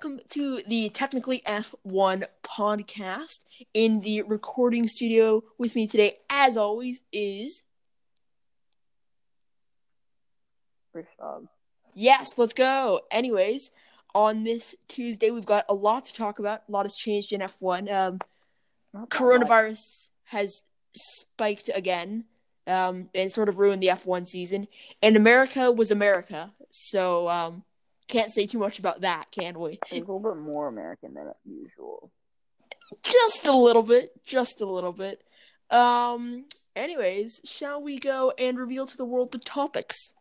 welcome to the Technically F1 podcast. In the recording studio with me today, as always, is. Rashad. Yes, let's go. Anyways, on this Tuesday, we've got a lot to talk about. A lot has changed in F1. Um, coronavirus has spiked again um, and sort of ruined the F1 season. And America was America. So, um, can't say too much about that, can we? It's a little bit more American than usual. just a little bit just a little bit um anyways shall we go and reveal to the world the topics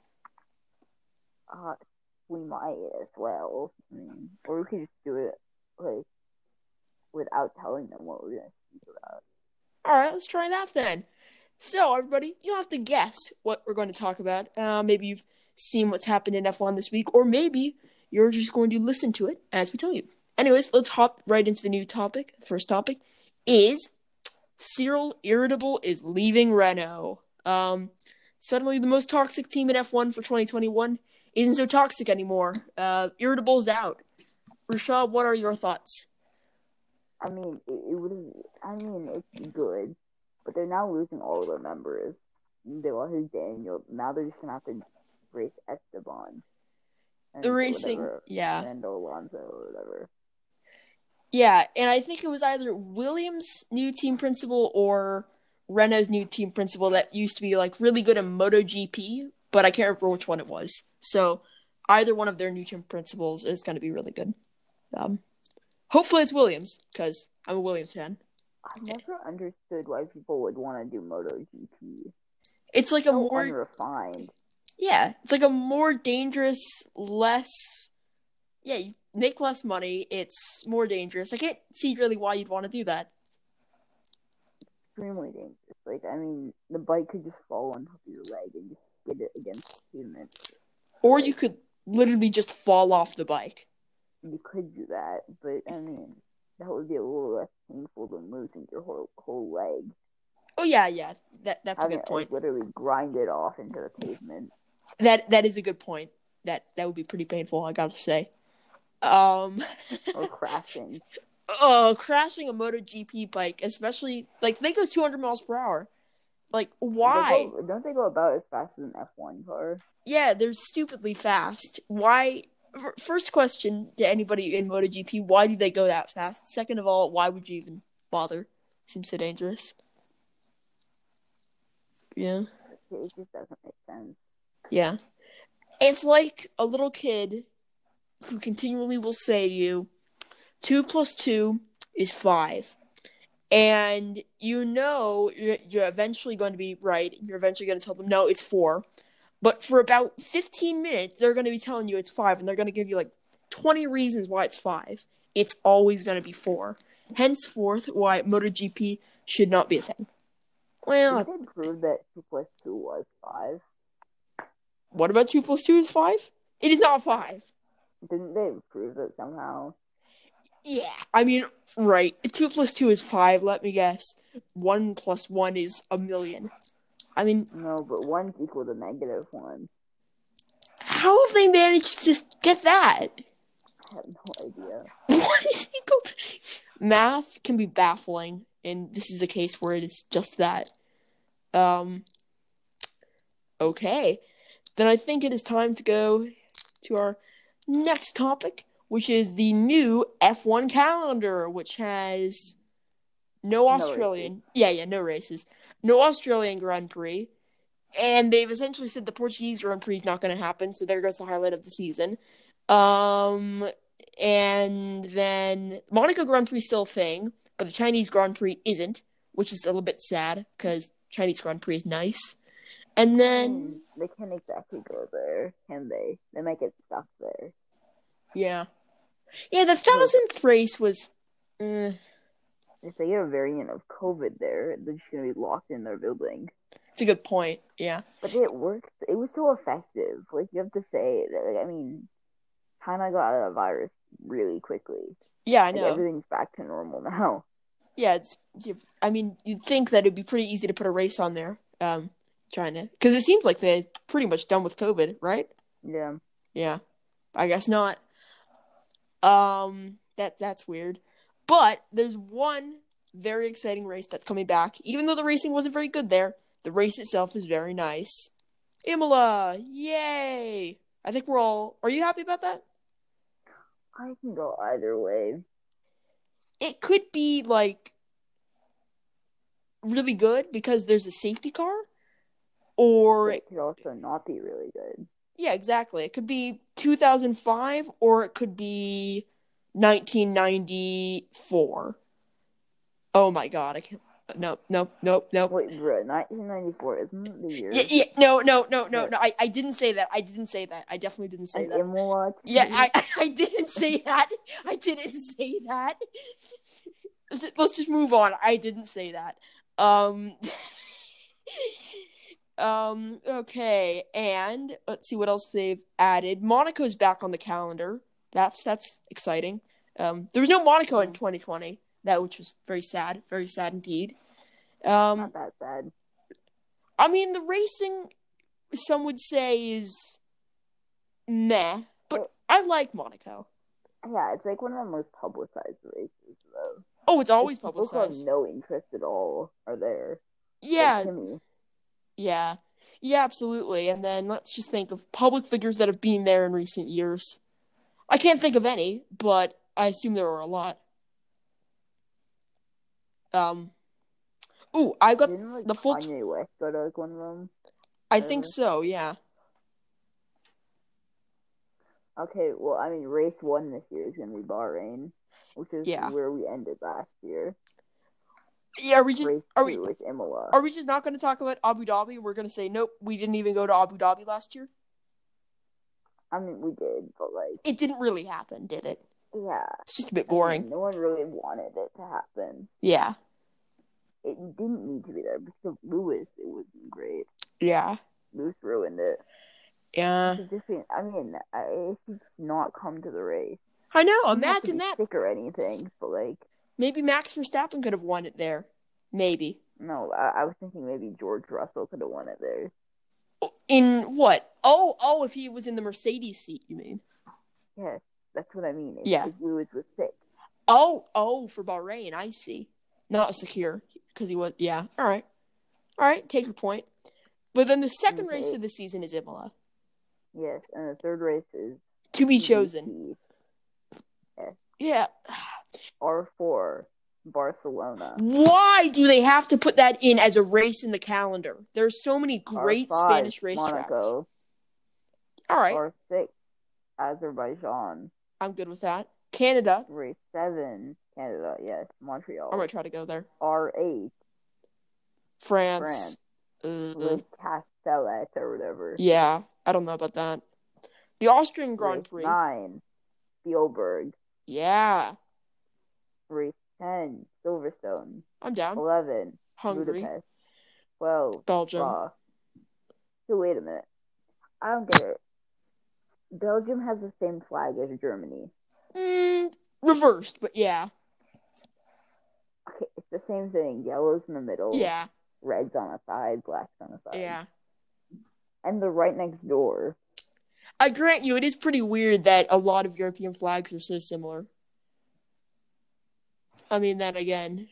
Uh, we might as well. I mean, or we could just do it like without telling them what we're gonna speak about. all right let's try that then so everybody you'll have to guess what we're going to talk about uh maybe you've seen what's happened in f1 this week or maybe you're just going to listen to it as we tell you anyways let's hop right into the new topic the first topic is cyril Abiteboul is leaving renault um suddenly the most toxic team in f1 for 2021 isn't so toxic anymore uh Abiteboul's out rashad what are your thoughts I mean, it, it would. I mean, it's good, but they're now losing all their members. They lost Daniel. Now they're just gonna have to race Esteban. the racing whatever, yeah Fernando Alonso or whatever. Yeah, and I think it was either Williams' new team principal or Renault's new team principal that used to be like really good in MotoGP, but I can't remember which one it was. So either one of their new team principals is going to be really good. Um, hopefully it's Williams because I'm a Williams fan. I've never understood why people would want to do MotoGP. It's like a more unrefined. Yeah, it's like a more dangerous, less yeah, you make less money. It's more dangerous. I can't see really why you'd want to do that. extremely dangerous. Like, I mean, the bike could just fall on top of your leg and just get it against the pavement. Or you could literally just fall off the bike. You could do that, but I mean, that would be a little less painful than losing your whole whole leg. Oh yeah, yeah. That that's a Having good it, point. Like, literally grind it off into the pavement. That that is a good point. That that would be pretty painful, I gotta say. Um or crashing. oh crashing a MotoGP bike, especially like they go two hundred miles per hour. Like why? They go, don't they go about as fast as an F1 car? Yeah, they're stupidly fast. Why first question to anybody in MotoGP, why do they go that fast? Second of all, why would you even bother? Seems so dangerous. Yeah. It just doesn't make sense. Yeah. It's like a little kid who continually will say to you, two plus two is five. And you know you're, you're eventually going to be right. You're eventually going to tell them, no, it's four. But for about 15 minutes, they're going to be telling you it's five, and they're going to give you like 20 reasons why it's five. It's always going to be four. Henceforth, why MotoGP should not be a thing. Well, Did they prove that 2 plus 2 was 5? What about two plus two is five? It is not five. Didn't they prove it somehow? Yeah, I mean, right. Two plus two is five. Let me guess. One plus one is a million. I mean, No, but 1's equal to negative 1. how have they managed to get that? I have no idea. What is equal to... Math can be baffling, and this is a case where it is just that. Um. Okay, then I think it is time to go to our next topic, which is the new F1 calendar, which has no Australian. yeah, yeah, no races, no Australian Grand Prix, and they've essentially said the Portuguese Grand Prix is not going to happen. So there goes the highlight of the season. Um, and then Monaco Grand Prix is still a thing, but the Chinese Grand Prix isn't, which is a little bit sad because Chinese Grand Prix is nice. And then they can't exactly go there, can they? They might get stuck there. yeah, yeah, the thousandth race was. Uh, If they get a variant of COVID there, they're just gonna be locked in their building. it's a good point. Yeah, But it worked. It was so effective. Like you have to say, that, like, I mean, China got out of the virus really quickly. yeah, I Like, know. everything's back to normal now. Yeah, it's. I mean, you'd think that it'd be pretty easy to put a race on there. Um, China, because it seems like they're pretty much done with COVID, right? Yeah. Yeah, I guess not. Um, that that's weird. But there's one very exciting race that's coming back. Even though the racing wasn't very good there, the race itself is very nice. Imola, yay! I think we're all. Are you happy about that? I can go either way. It could be like really good because there's a safety car, or It could also not be really good. yeah, exactly. It could be 2005 or it could be 1994. Oh my god, I can't. Nope, nope, nope, nope. Wait, bro, 1994 isn't the year? Yeah, yeah, no, no, no, no, no. I, I didn't say that. I didn't say that. I definitely didn't say An that. Yeah. I, I didn't say that. I didn't say that. Let's just move on. I didn't say that. Um. um. Okay, and let's see what else they've added. Monaco's back on the calendar. That's that's exciting. Um. There was no Monaco in 2020. That which was very sad. Very sad indeed. Um. Not that bad. I mean, the racing, some would say, is meh, but I like Monaco. Yeah, it's like one of the most publicized races, though. Oh, it's always People who have publicized. no interest at all are there. Yeah, Like. Yeah, yeah, absolutely. And then let's just think of public figures that have been there in recent years. I can't think of any, but I assume there are a lot. Um, ooh, I've got. Didn't like the full- Kanye West go to like one of them? I think so. Yeah. Okay, well, I mean, race one this year is gonna be Bahrain, which is Yeah. where we ended last year. Yeah. Are we just are we is Imola. are we just not going to talk about Abu Dhabi? We're going to say nope. We didn't even go to Abu Dhabi last year. I mean, we did, but like, It didn't really happen, did it? yeah, It's just a bit I mean, boring. no one really wanted it to happen. Yeah. It didn't need to be there because of Lewis. It wasn't great. Yeah. Lewis ruined it. Yeah. Just I mean, I, if he just not come to the race, I know. He doesn't have to Imagine that. sick or anything, but like, Maybe Max Verstappen could have won it there. Maybe. no, I, I was thinking maybe George Russell could have won it there. In what? Oh, oh, if he was in the Mercedes seat, you mean? Yes, that's what I mean. If, Yeah. Lewis was sick. Oh, oh, for Bahrain, I see. Not secure because he was. Yeah. All right. All right. Take your point. But then the second race of the season is Imola. Yes, and the third race is To be chosen. Yeah. R4, Barcelona. Why do they have to put that in as a race in the calendar? There's so many great R5, Spanish racetracks. Monaco. All right. R6, Azerbaijan. I'm good with that. Canada. Race 7, Canada. Yes, Montreal. I might try to go there. R8, France. France. Uh, with Castellet or whatever. yeah, I don't know about that. The Austrian Grand Race Prix. 9, Spielberg. Yeah, Race 10, Silverstone. I'm down. 11, Hungary, Budapest. 12, Belgium. Spa. So wait a minute. I don't get it. Belgium has the same flag as Germany. Mm, reversed, but yeah, Okay, it's the same thing. Yellow's in the middle. yeah, Red's on the side, black's on the side. yeah. And they're right next door. I grant you, it is pretty weird that a lot of European flags are so similar. I mean, that again,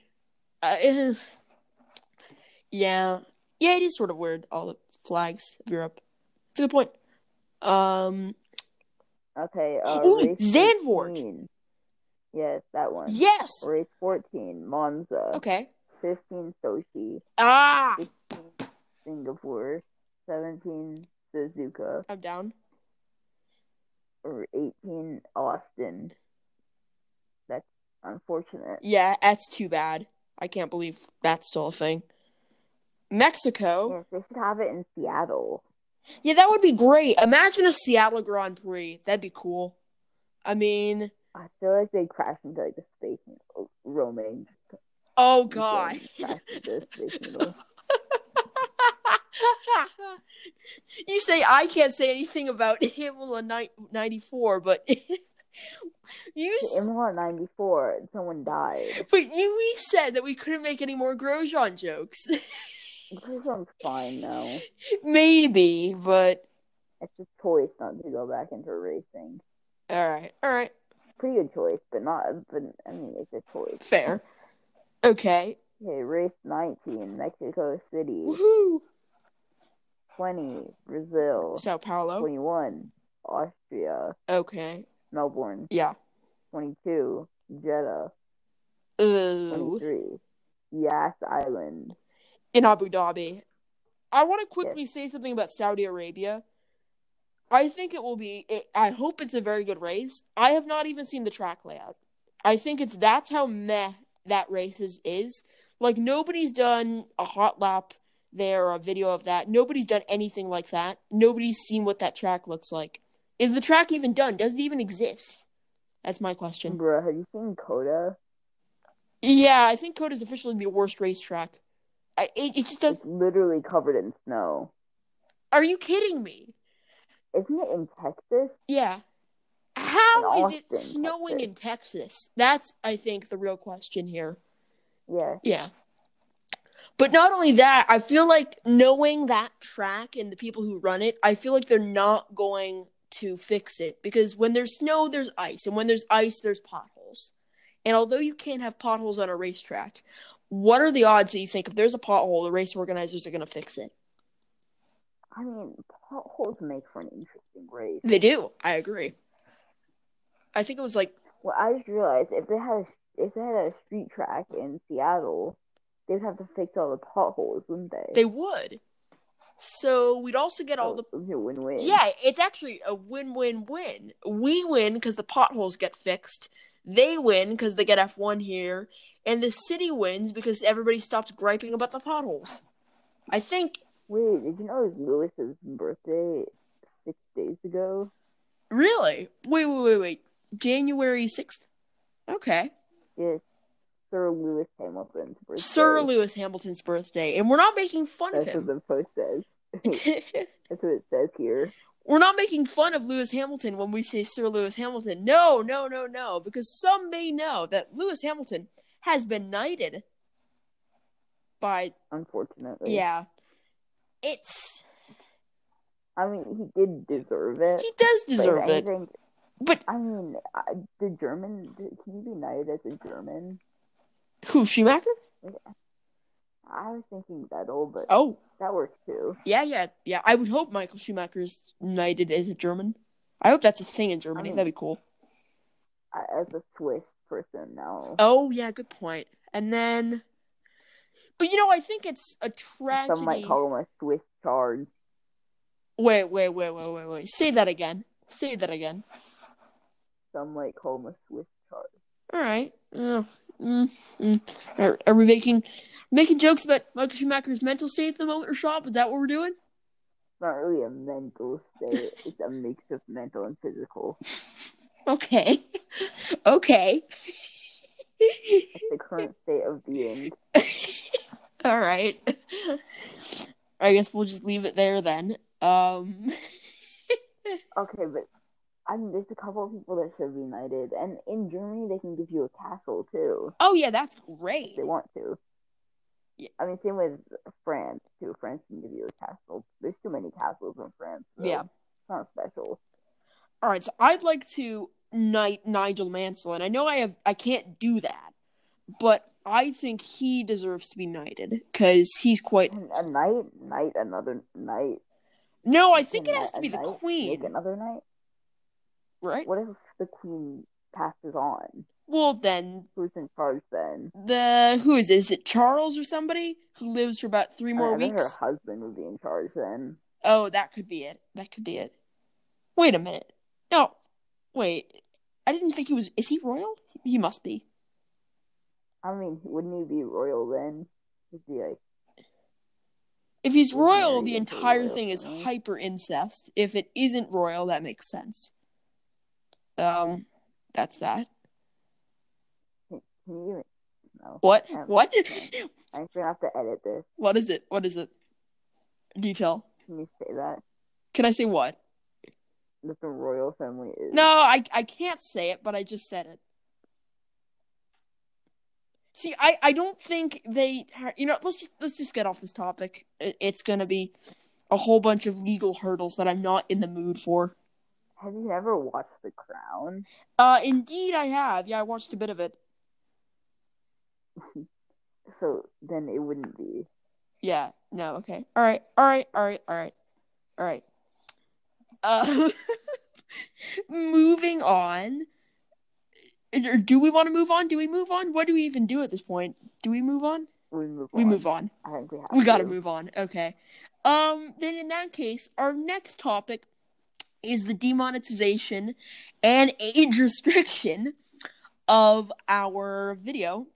uh, yeah, yeah, it is sort of weird. All the flags of Europe. It's a good point. Um, Okay, uh, Ooh, Zandvoort. 15. Yes, that one. yes. Race 14, Monza. Okay. 15, Sochi. Ah, 16, Singapore. 17, Suzuka. I'm down. Or 18, Austin. That's unfortunate. Yeah, that's too bad. I can't believe that's still a thing. Mexico. Yes, they should have it in Seattle. Yeah, that would be great. Imagine a Seattle Grand Prix. That'd be cool. I mean, I feel like they crash into like the space needle, uh, roaming. oh god. you say I can't say anything about Imola ni- 94, but you s- Imola 94, someone died. but you we said that we couldn't make any more Grosjean jokes. Grosjean's fine now. Maybe, but It's a choice not to go back into racing. all right. All right. pretty good choice, but not. But I mean, it's a choice. Fair. Okay. Okay, race 19, Mexico City. Woohoo! 20, Brazil. Sao Paulo. 21, Austria. Okay. Melbourne. Yeah. 22, Jeddah. Ooh. 23, Yas Island. In Abu Dhabi. I want to quickly say something about Saudi Arabia. I think it will be. It, I hope it's a very good race. I have not even seen the track layout. I think it's that's how meh that race is. is. Like nobody's done a hot lap there or a video of that. Nobody's done anything like that. Nobody's seen what that track looks like. Is the track even done? Does it even exist? That's my question. Bro, have you seen COTA? Yeah, I think COTA's officially the worst racetrack. I, it, it just does. It's literally covered in snow. Are you kidding me? Isn't it in Texas? Yeah. How is it Austin, snowing Texas. in Texas? That's, I think, the real question here. Yeah. Yeah. But not only that, I feel like knowing that track and the people who run it, I feel like they're not going to fix it because when there's snow, there's ice, and when there's ice, there's potholes. And although you can't have potholes on a racetrack, what are the odds that you think if there's a pothole, the race organizers are going to fix it? I mean, potholes make for an interesting race. They do. I agree. I think it was like Well, I just realized if they had a, if they had a street track in Seattle, they'd have to fix all the potholes, wouldn't they? they would. So we'd also get all oh, the Oh, a win-win. Yeah, it's actually a win-win-win. We win because the potholes get fixed. They win because they get F1 here, and the city wins because everybody stops griping about the potholes. I think Wait, did you know it was Lewis's birthday six days ago? really. Wait, wait, wait, wait. January sixth. Okay, Yes, Sir Lewis Hamilton's birthday. Sir Lewis Hamilton's birthday, and we're not making fun of him. That's what the post says. That's what it says here. we're not making fun of Lewis Hamilton when we say Sir Lewis Hamilton. No, no, no, no, because some may know that Lewis Hamilton has been knighted by Unfortunately, Yeah. It's I mean, he did deserve it. he does deserve it. anything, But I mean, the German. Can you be knighted as a German? Who, Schumacher? I was thinking Vettel, but Oh, that works too. yeah, yeah, yeah. I would hope Michael Schumacher is knighted as a German. I hope that's a thing in Germany. I mean- That'd be cool. As a Swiss person now. Oh, yeah, good point. And then But you know, I think it's a tragedy. Some might call him a Swiss charge. Wait, wait, wait, wait, wait, wait. Say that again. Say that again. Some might call him a Swiss charge. All right. Mm, mm. Are, are we making making jokes about Michael Schumacher's mental state at the moment, or shop? Is that what we're doing? Not really a mental state. it's a mix of mental and physical. Okay. okay. It's the current state of being. All right. I guess we'll just leave it there then. Um. Okay, but I mean, there's a couple of people that should be knighted, and in Germany they can give you a castle too Oh yeah, that's great. they want to. Yeah. I mean, same with France too. France can give you a castle. There's too many castles in France. so Yeah. it's not special. All right, so I'd like to knight Nigel Mansell, and I know I have I can't do that, but I think he deserves to be knighted because he's quite. A knight, knight, another knight. No, I think it has to be knight, the Make queen, another knight. Right? What if the queen passes on? Well, then Who's in charge then? the who is it? Is it Charles or somebody who lives for about three more I weeks? her husband would be in charge then. Oh, that could be it. That could be it. Wait a minute. No, wait. I didn't think he was. Is he royal? He must be. I mean, wouldn't he be royal then? He'd be like, If he's royal, the entire thing is hyper incest. If it isn't royal, that makes sense. Um, that's that. can you? No. What? What? I'm gonna have to edit this. what is it? What is it? Detail. Can you say that? Can I say what? That the royal family is. No, I I can't say it, but I just said it. See, I, I don't think they you know let's just let's just get off this topic. It- It's gonna be a whole bunch of legal hurdles that I'm not in the mood for. Have you ever watched The Crown? Uh, indeed, I have. Yeah, I watched a bit of it. so then it wouldn't be. Yeah. No. Okay. All right. All right. All right. All right. All right. Uh, moving on. Do we want to move on? Do we move on? What do we even do at this point? Do we move on? We move on. We move on. I think we have We got to to. move on. Okay. Um. Then in that case, our next topic is the demonetization and age restriction of our video.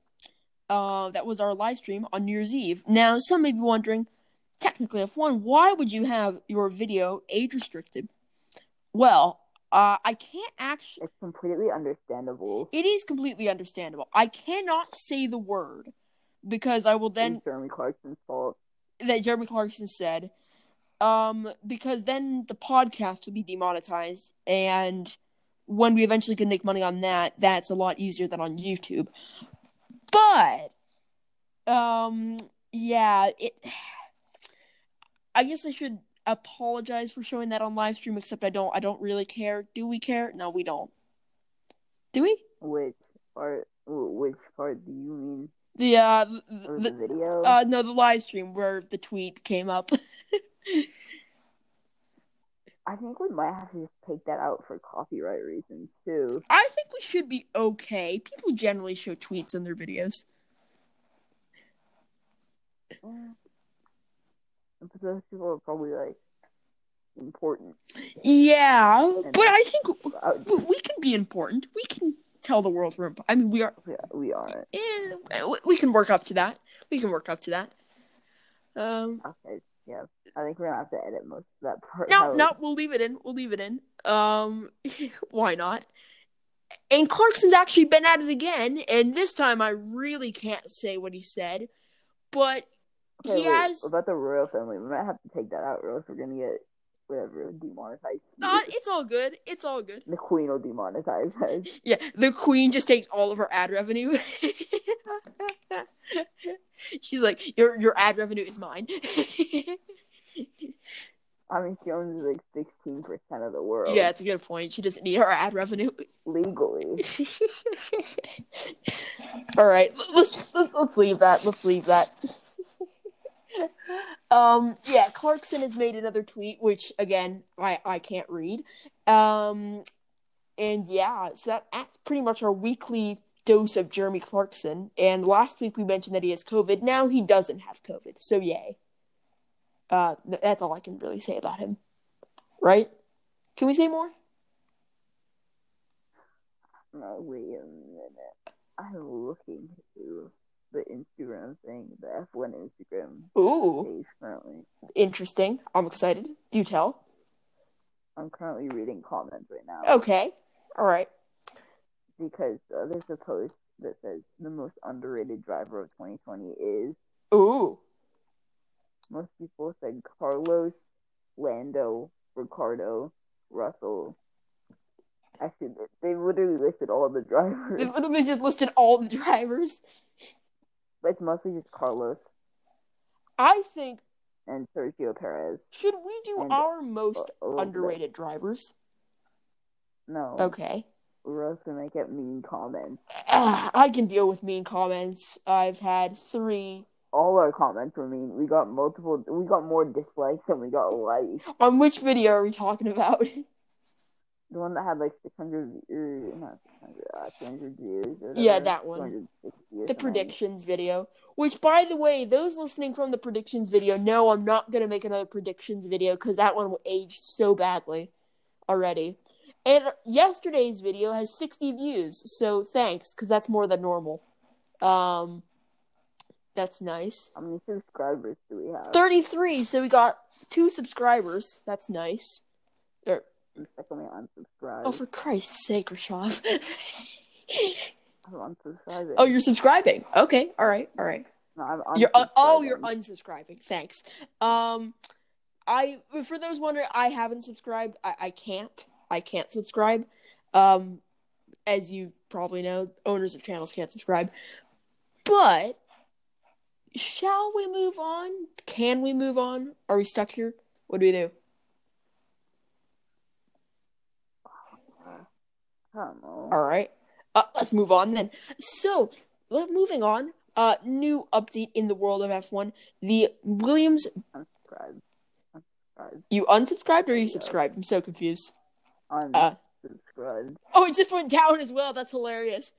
Uh, that was our live stream on New Year's Eve. Now, some may be wondering, technically, if one, why would you have your video age restricted? Well, uh, I can't actually. It's completely understandable. It is completely understandable. I cannot say the word because I will then it's Jeremy Clarkson's fault. that Jeremy Clarkson said. Um, because then the podcast will be demonetized, and when we eventually can make money on that, that's a lot easier than on YouTube. But, um, yeah, it. I guess I should apologize for showing that on live stream, except I don't. I don't really care. Do we care? No, we don't. Do we? Which part? Which part do you mean? The uh, Or the, the video? Uh, no, the live stream where the tweet came up. I think we might have to just take that out for copyright reasons too. I think we should be okay. People generally show tweets in their videos. Mm. But those people are probably like important. Yeah, but I think w- we can be important. We can tell the world we're. imp- I mean, we are. we- we. Eh, we- we can work up to that. We can work up to that. Um, Okay, yeah. I think we're gonna have to edit most of that part. no, out. no, we'll leave it in. We'll leave it in. Um, why not? And Clarkson's actually been at it again, and this time I really can't say what he said, but Okay, he wait, has. about the royal family. We might have to take that out, or else we're gonna get whatever demonetized. Uh, it's all good. It's all good. the queen will demonetize us. Yeah, the queen just takes all of her ad revenue. She's like, your your ad revenue is mine. I mean, she owns like sixteen percent of the world. yeah, it's a good point. She doesn't need her ad revenue. legally. all right, let's, let's let's leave that. Let's leave that. um, yeah, Clarkson has made another tweet, which again I I can't read. Um, and yeah, so that, that's pretty much our weekly dose of Jeremy Clarkson. And last week we mentioned that he has COVID. Now he doesn't have COVID, so yay. Uh, that's all I can really say about him. Right? Can we say more? No, wait a minute. I'm looking through the Instagram thing, the F1 Instagram Ooh, page currently. interesting. I'm excited. Do tell. I'm currently reading comments right now Okay. All right. Because uh, there's a post that says the most underrated driver of 2020 is. Ooh. Most people said Carlos, Lando, Ricciardo, Russell. Actually, they- they literally listed all the drivers, They literally just listed all the drivers. but it's mostly just Carlos I think and Sergio Perez. should we do our most underrated drivers? No, Okay. Or else gonna get mean comments. Ah, I can deal with mean comments. I've had three. All our comments were mean. We got multiple. We got more dislikes than we got likes. On which video are we talking about? The one that had like 600 or not 600, uh, 200 views. Yeah, that one. the predictions video. Which, by the way, those listening from the predictions video know I'm not going to make another predictions video because that one aged so badly already. And yesterday's video has 60 views, so thanks, because that's more than normal. Um, that's nice. How many subscribers do we have? 33, so we got two subscribers. That's nice. Or, I'm secondly unsubscribed. oh, for Christ's sake, Rashad. I'm unsubscribing. oh, you're subscribing. Okay, all right, all right. no, I'm You're uh, oh, you're unsubscribing. unsubscribing. Thanks. Um, I for those wondering, I haven't subscribed. I, I can't. I can't subscribe. Um, as you probably know, owners of channels can't subscribe. But shall we move on? Can we move on? Are we stuck here? What do we do? I don't know. All right. Uh, let's move on then. So, moving on. Uh, new update in the world of F1. The Williams. Unsubscribe. Unsubscribe. You unsubscribed or you subscribed? I'm so confused. Uh, Oh, it just went down as well. That's hilarious.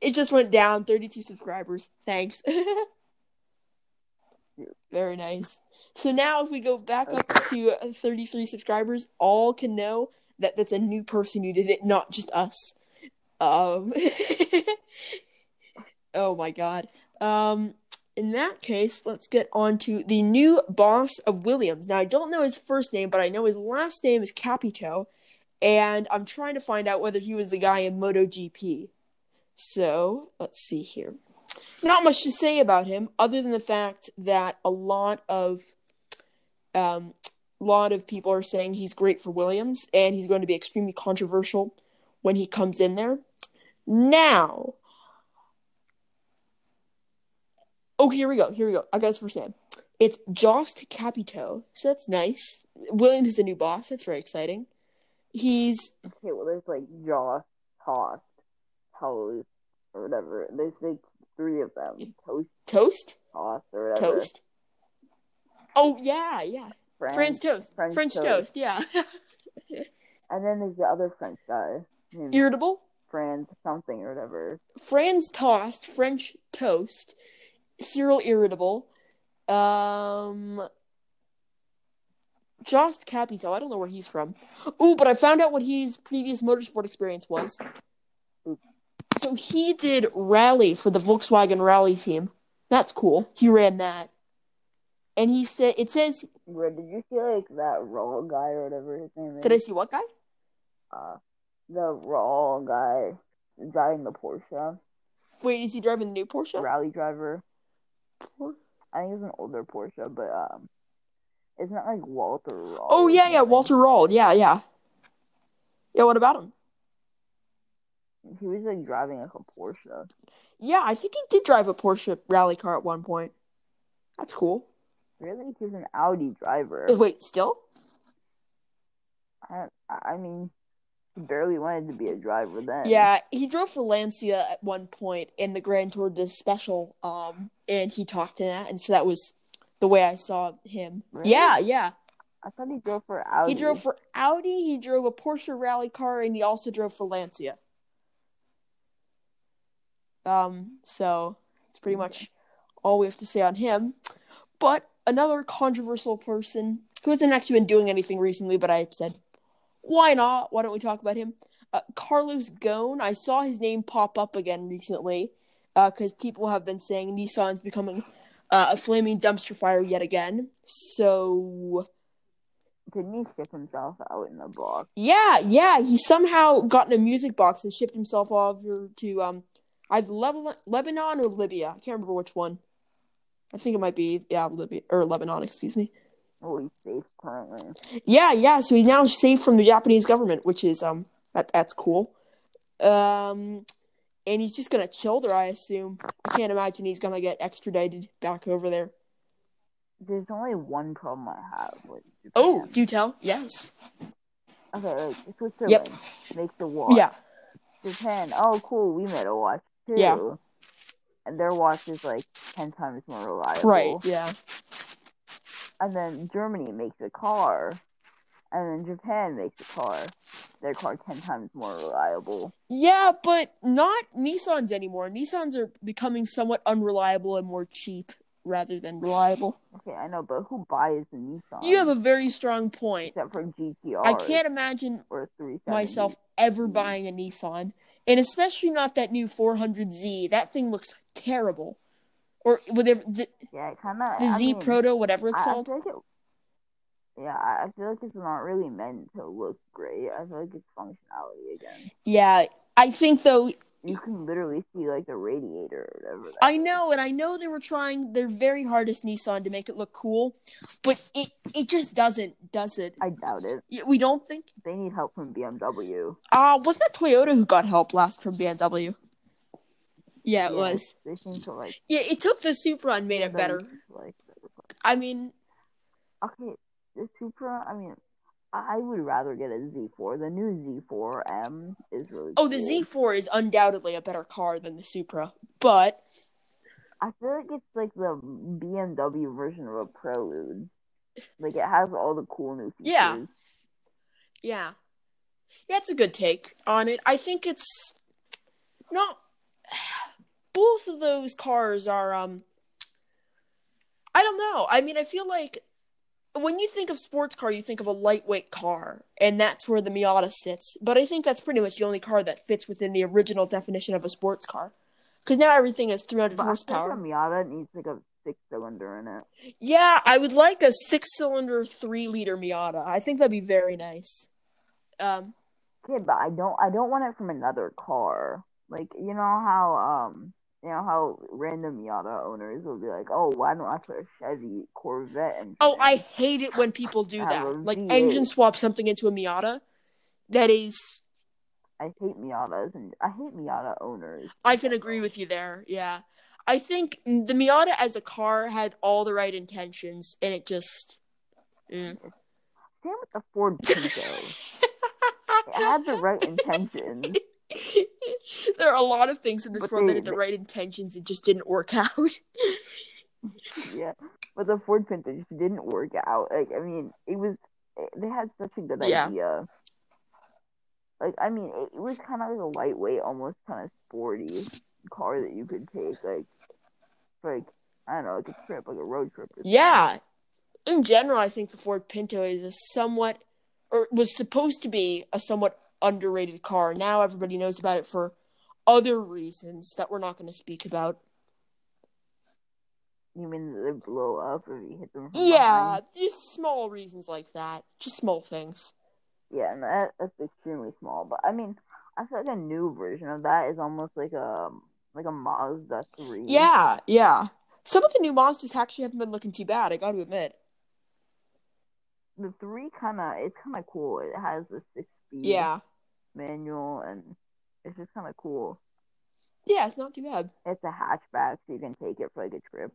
It just went down. 32 subscribers. Thanks. Very nice. So now, if we go back up to uh, 33 subscribers, all can know that that's a new person who did it, not just us. Um. oh my god. Um. In that case, let's get on to the new boss of Williams. Now, I don't know his first name, but I know his last name is Capito, and I'm trying to find out whether he was the guy in MotoGP. So, let's see here. Not much to say about him, other than the fact that a lot of um, lot of people are saying he's great for Williams, and he's going to be extremely controversial when he comes in there. Now, oh, here we go. Here we go. I got his first name. It's Jost Capito, so that's nice. Williams is a new boss. That's very exciting. He's Okay, well, there's like Jost, Tossed, Toast, or whatever. There's like three of them. Toast, toast, Toast, or whatever. toast. Oh yeah, yeah. French. French toast. French French toast. toast. Yeah. And then there's the other French guy. Abiteboul. Franz something or whatever. Franz toast, French toast, Cyril Abiteboul, um, Jost Capito. I don't know where he's from. Ooh, but I found out what his previous motorsport experience was. So he did rally for the Volkswagen Rally team. That's cool. He ran that, and he said it says. Where did you see like that raw guy or whatever his name is? Did I see what guy? Uh, the raw guy driving the Porsche, Wait, is he driving the new Porsche? rally driver. I think it's an older Porsche, but um, it's not like Walter. Röhrl Oh yeah, yeah. Walter Röhrl. Yeah, yeah. Yeah, what about him? He was like driving like a Porsche. Yeah, I think he did drive a Porsche rally car at one point. That's cool. Really, he's an Audi driver. Wait, still? I, I mean, barely wanted to be a driver then. Yeah, he drove for Lancia at one point in the Grand Tour de Special, um, and he talked in that, and so that was the way I saw him. Really? Yeah, yeah. I thought he drove for Audi. He drove for Audi, he drove a Porsche rally car, and he also drove for Lancia. Um, so it's pretty much all we have to say on him. But another controversial person who hasn't actually been doing anything recently, but I said, why not? Why don't we talk about him? Uh, Carlos Ghosn. I saw his name pop up again recently because people have been saying Nissan's becoming uh, a flaming dumpster fire yet again. So Didn't he ship himself out in the box? yeah, yeah, he somehow got in a music box and shipped himself over to um either Lebanon, Lebanon or Libya. I can't remember which one. I think it might be yeah Libya or Lebanon. Excuse me. Oh, he's safe currently. Yeah, yeah. So he's now safe from the Japanese government, which is um that that's cool. Um, and he's just gonna chill there, I assume. I can't imagine he's gonna get extradited back over there. There's only one problem I have with Japan. Oh, do tell. Yes. Okay, like Switzerland Yep. makes the watch. Yeah. Japan, oh cool, we made a watch too. Yeah. And their watch is like ten times more reliable. Right. Yeah. And then Germany makes a car. And then Japan makes a car. Their car ten times more reliable. Yeah, but not Nissans anymore. Nissans are becoming somewhat unreliable and more cheap rather than reliable. Okay, I know, but who buys the Nissan? You have a very strong point. except for GTR. I can't imagine myself ever buying a Nissan, and especially not that new 400Z. That thing looks terrible. Or whatever the, Yeah, kind of. the Z Proto, whatever it's I, I called. feel like it, yeah, I I feel like it's not really meant to look great. I feel like it's functionality again. Yeah, I think though. You can literally see like the radiator or whatever. I is. know, and I know they were trying their very hardest Nissan to make it look cool, but it it just doesn't, does it? I doubt it. We don't think. They need help from BMW. Uh wasn't that Toyota who got help last from BMW? Yeah, it Yeah, was. They seem to like. Yeah, it took the Supra and made it better. Like, I mean, okay, the Supra. I mean, I would rather get a Z4. The new Z4M is really. Oh, the. Z4 is undoubtedly a better car than the Supra, but I feel like it's like the BMW version of a Prelude. Like it has all the cool new features. Yeah. yeah, yeah, it's a good take on it. I think it's not. Both of those cars are um. I don't know. I mean, I feel like when you think of sports car, you think of a lightweight car, and that's where the Miata sits. But I think that's pretty much the only car that fits within the original definition of a sports car. Because now everything is 300 But I horsepower. think a Miata needs like a six cylinder in it. Yeah, I would like a six cylinder, three liter Miata. I think that'd be very nice. Um, Okay, but I don't I don't want it from another car. Like you know how um you know how random Miata owners will be like, oh, why don't I put a Chevy Corvette? And oh, I hate it when people do that. Like engine swap something into a Miata. That is, I hate Miatas and I hate Miata owners. I can agree with you there. Yeah. I think the Miata as a car had all the right intentions, and it just. mm. Same with the Ford Pinto. it had the right intentions. there are a lot of things in this But world that had the right intentions. It just didn't work out. yeah, but the Ford Pinto just didn't work out. Like I mean, it was they had such a good Yeah. idea. Like I mean, it, it was kind of like a lightweight, almost kind of sporty car that you could take, like, like I don't know, like a trip, like a road trip. Or yeah. In general, I think the Ford Pinto is a somewhat, or was supposed to be a somewhat underrated car. Now everybody knows about it for other reasons that we're not going to speak about. You mean they blow up if you hit them? Yeah, behind? just small reasons like that. Just small things. Yeah, and that, that's extremely small. But I mean, I feel like a new version of that is almost like a like a Mazda three. Yeah, yeah. Some of the new Mazdas actually haven't been looking too bad, I got to admit. the three kind of it's kind of cool. It has a six speed Yeah. Manual, and it's just kind of cool. Yeah, it's not too bad. It's a hatchback, so you can take it for like a trip.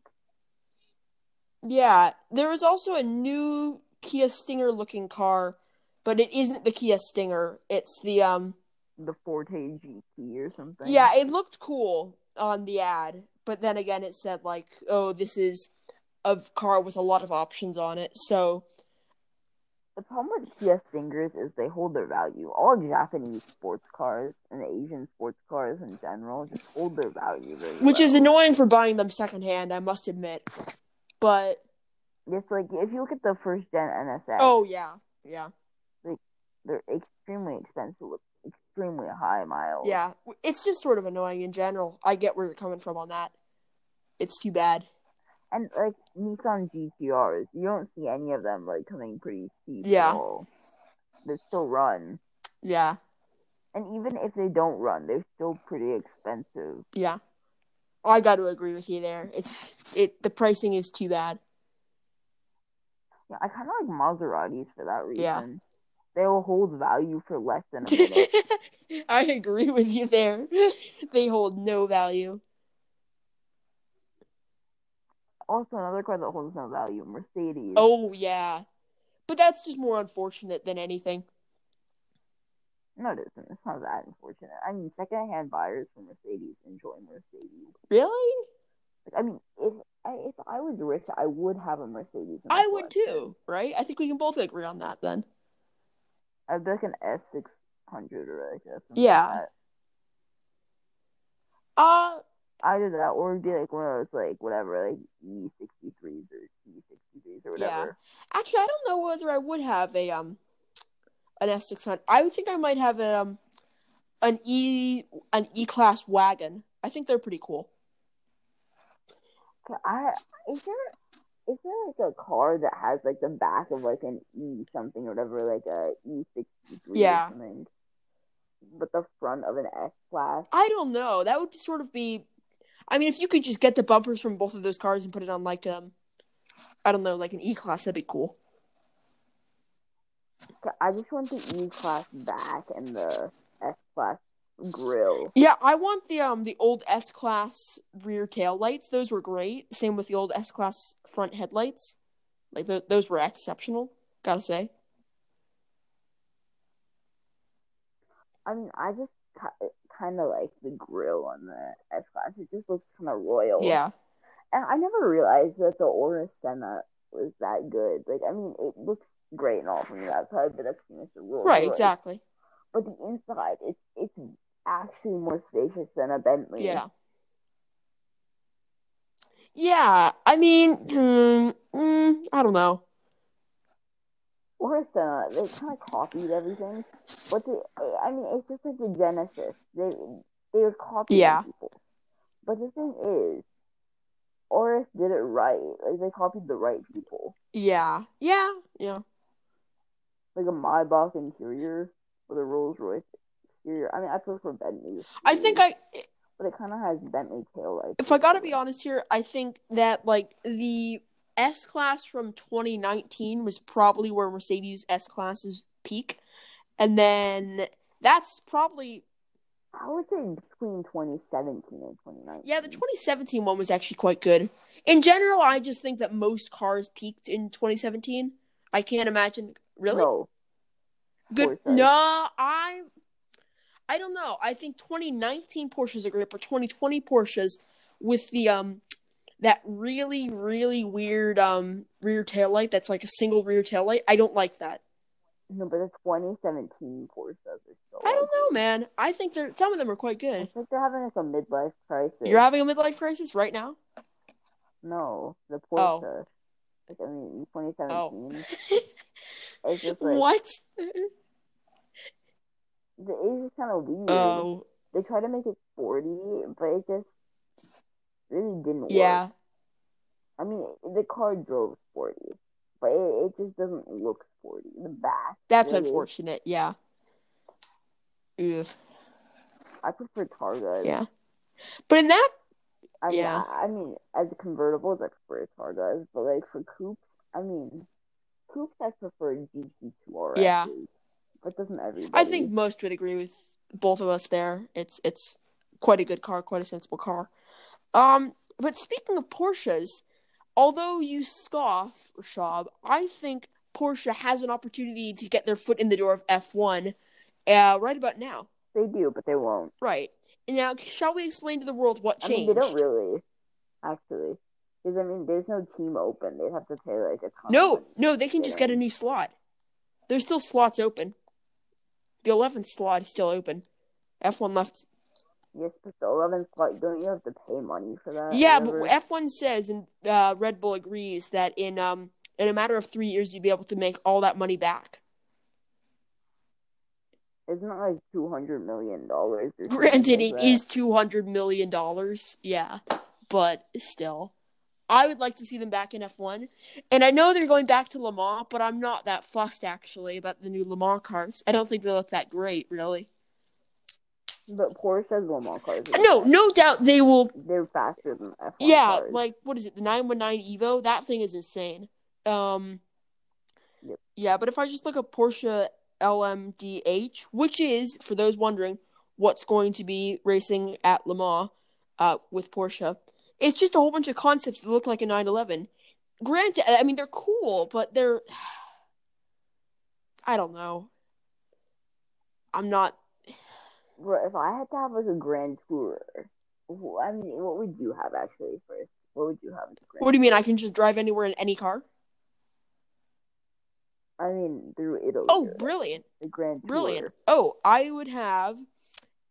Yeah, there was also a new Kia Stinger looking car, but it isn't the Kia Stinger. It's the um The Forte GT or something. yeah, it looked cool on the ad, but then again it said like, "Oh, this is a car with a lot of options on it." So, The problem with Kia Stingers is they hold their value. All Japanese sports cars and Asian sports cars in general just hold their value very which is annoying for buying them secondhand, I must admit. But It's like if you look at the first gen NSX, oh yeah, yeah. Like they're extremely expensive with extremely high miles. Yeah, it's just sort of annoying in general. I get where you're coming from on that. It's too bad. And like Nissan GTRs, you don't see any of them like coming pretty cheap. Yeah. They still run. Yeah, And even if they don't run, they're still pretty expensive. yeah. I got to agree with you there. It's it. The pricing is too bad. Yeah, I kind of like Maseratis for that reason. Yeah. They will hold value for less than a minute. I agree with you there. They hold no value. Also, another car that holds no value, Mercedes. Oh yeah, but that's just more unfortunate than anything. No, it isn't. It's not that unfortunate. I mean, secondhand buyers for Mercedes enjoy Mercedes. Really? Like, I mean, if I, if I was rich, I would have a Mercedes. I would too. Right? I think we can both agree on that then. I'd be like an S six hundred or like a Yeah. Like. Uh Either that or be like one of those like whatever like E sixty threes or C sixty threes or whatever. Yeah. actually, I don't know whether I would have a um an S six hundred. I would think I might have a um an E an E class wagon. I think they're pretty cool. I is there is there like a car that has like the back of like an E something or whatever like a E sixty three Yeah. but the front of an S class. I don't know. That would be sort of be. I mean, if you could just get the bumpers from both of those cars and put it on like um, I don't know, like an E class, that'd be cool. I just want the E class back and the S class grill. Yeah, I want the um the old S class rear tail lights. Those were great. Same with the old S class front headlights. Like th- those were exceptional. Gotta say. I mean, I just kind of like the grill on the S class. It just looks kind of royal. Yeah. And I never realized that the Aurus Senat was that good. Like, I mean, it looks great and all from the outside, but that's pretty much the rule. Right, exactly. But the inside is it's actually more spacious than a Bentley. Yeah. Yeah, I mean, mm, mm, I don't know. Or Senna, uh, they kind of copied everything, but I mean, it's just like the Genesis. They they were copying yeah. people. But the thing is, Aurus did it right. Like they copied the right people. Yeah, yeah, yeah. Like a Maybach interior with a Rolls Royce exterior. I mean, I prefer Bentley. I think I. But it kind of has Bentley tail lights. If I gotta be honest here, I think that like the S class from 2019 was probably where Mercedes S classes peak, and then that's probably I would say between 2017 and 2019. Yeah, the 2017 one was actually quite good. In general, I just think that most cars peaked in 2017. I can't imagine. Really? No. Good. No, I. I don't know. I think 2019 Porsches are great, but 2020 Porsches with the um that really really weird um rear tail light that's like a single rear tail light. I don't like that. No, but the 2017 Porsches are so. I don't know, man. I think they're some of them are quite good. I think they're having like a midlife crisis. You're having a midlife crisis right now. No, the Porsche. Oh. Like I mean, 2017. Oh. it's just like what? The age is kind of weird. Oh. They try to make it sporty, but it just really didn't yeah. work. I mean, the car drove sporty but it, it just doesn't look sporty. The back. That's really. unfortunate. Yeah. Oof. I prefer Targa. Yeah. But in that. I mean, yeah. I, I mean, as a convertibles, I prefer Targas, but like for coupes, I mean, coupes, I prefer GT2 RS. Yeah. But doesn't everybody? I think most would agree with both of us there. It's it's quite a good car, quite a sensible car. Um, but speaking of Porsches, although you scoff, Rashad, I think Porsche has an opportunity to get their foot in the door of F1 uh, right about now. They do, but they won't. Right. Now, shall we explain to the world what changed? I mean, they don't really, actually. Because, I mean, there's no team open. They'd have to pay, like, a ton No, no, they can just get a new slot. There's still slots open. The 11th slot is still open. F1 left Yes, but the 11th slot, don't you have to pay money for that? Yeah, but F1 says, and uh, Red Bull agrees, that in um in a matter of three years, you'd be able to make all that money back. Isn't it like two hundred million dollars? Granted, like it is two hundred million dollars. Yeah, but still, I would like to see them back in F one. And I know they're going back to Le Mans, but I'm not that fussed actually about the new Le Mans cars. I don't think they look that great, really. But Porsche's Le Mans cars. No, no doubt they will. They're faster than F1 Yeah, cars. like what is it? The 919 Evo. That thing is insane. Um. Yep. Yeah, but if I just look at Porsche LMDH, which is for those wondering what's going to be racing at Le Mans, uh, with Porsche, it's just a whole bunch of concepts that look like a 911. Granted, I mean they're cool, but they're. I don't know. I'm not if I had to have like a grand tour, I mean, what would you have actually first? What would you have? what do you mean? I can just drive anywhere in any car? I mean, through Italy. Oh, brilliant! The grand tour. Brilliant. Oh, I would have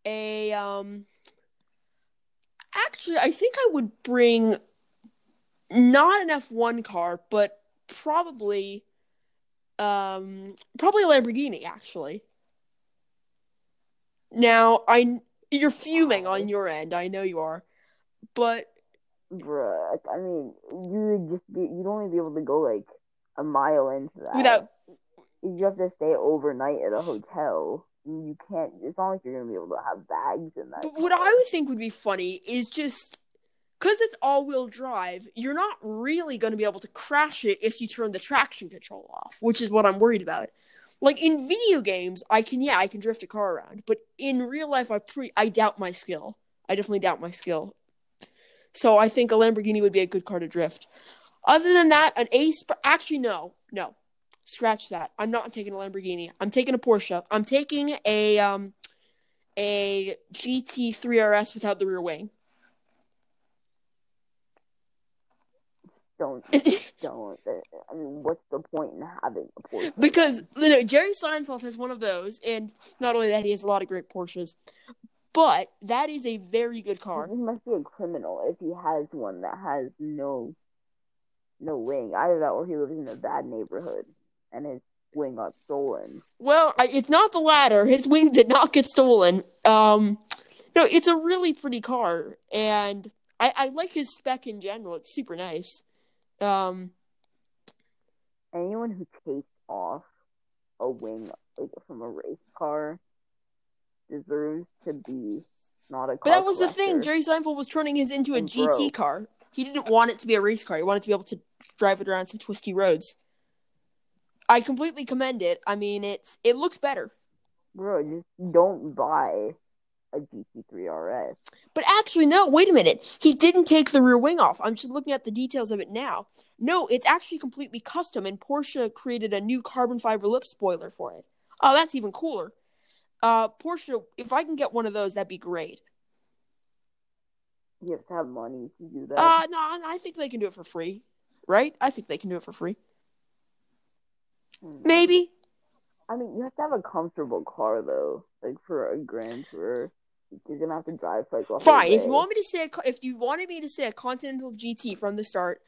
a um. Actually, I think I would bring not an F one car, but probably um probably a Lamborghini actually. Now, I you're fuming on your end. I know you are, but bruh, I mean, you would just be you'd only be able to go like a mile into that without. You have to stay overnight at a hotel. You can't. It's not like you're gonna be able to have bags in that. But what I would think would be funny is just because it's all-wheel drive. You're not really going to be able to crash it if you turn the traction control off, which is what I'm worried about. Like in video games, I can yeah, I can drift a car around, but in real life, I pre I doubt my skill. I definitely doubt my skill. So I think a Lamborghini would be a good car to drift. Other than that, an Ace. Actually, no, no, scratch that. I'm not taking a Lamborghini. I'm taking a Porsche. I'm taking a um a GT3 RS without the rear wing. Don't don't. I mean, what's the point in having a Porsche? Because you know Jerry Seinfeld has one of those, and not only that, he has a lot of great Porsches. But that is a very good car. He must be a criminal if he has one that has no no wing. Either that, or he lives in a bad neighborhood and his wing got stolen. Well, it's not the latter. His wing did not get stolen. Um, no, it's a really pretty car, and I, I like his spec in general. It's super nice. Um, anyone who takes off a wing like from a race car deserves to be not a. but that was collector. the thing. Jerry Seinfeld was turning his into a and GT broke. car. He didn't want it to be a race car. He wanted to be able to drive it around some twisty roads. I completely commend it. I mean, it's it looks better. Bro, just don't buy a GT3 RS. But actually, no. Wait a minute. He didn't take the rear wing off. I'm just looking at the details of it now. No, it's actually completely custom, and Porsche created a new carbon fiber lip spoiler for it. Oh, that's even cooler. Uh, Porsche, if I can get one of those, that'd be great. You have to have money to do that. Uh, no, I think they can do it for free, right? I think they can do it for free. Hmm. Maybe. I mean, you have to have a comfortable car though, like for a Grand Tour. You're gonna have to drive for like Fine. If you want me to say, a, if you wanted me to say a Continental GT from the start,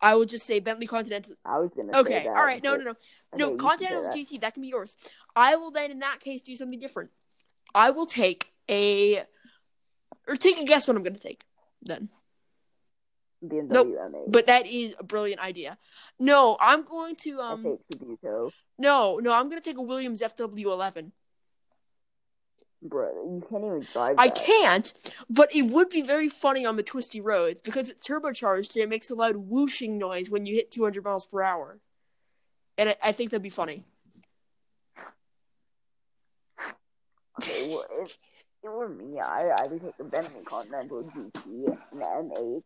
I will just say Bentley Continental. I was gonna. Say. Okay. All right. No, no, no, no. Continental GT. That can be yours. I will then, in that case, do something different. I will take a, or take a guess what I'm gonna take. Then. BMW nope. M8. But that is a brilliant idea. No, I'm going to um. No, no, I'm gonna take a Williams FW11. Bro, you can't even drive. That. I can't, but it would be very funny on the twisty roads because it's turbocharged and it makes a loud whooshing noise when you hit 200 miles per hour, and I, I think that'd be funny. Okay, well, if it were me, I I would take a Bentley Continental GT, an M8,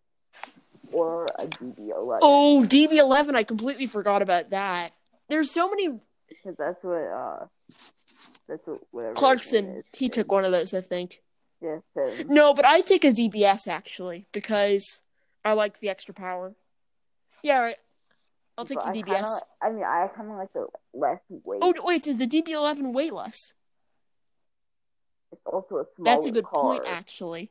or a DB11. Oh, DB11! I completely forgot about that. There's so many. Because that's what uh, that's what whatever. Clarkson, he took one of those, I think. Yeah. No, but I take a DBS actually because I like the extra power. Yeah, right. I'll take but the DBS. I, kinda, I mean, I kind of like the less weight. Oh wait, does the DB11 weigh less? It's also a small. That's a good car. point, actually.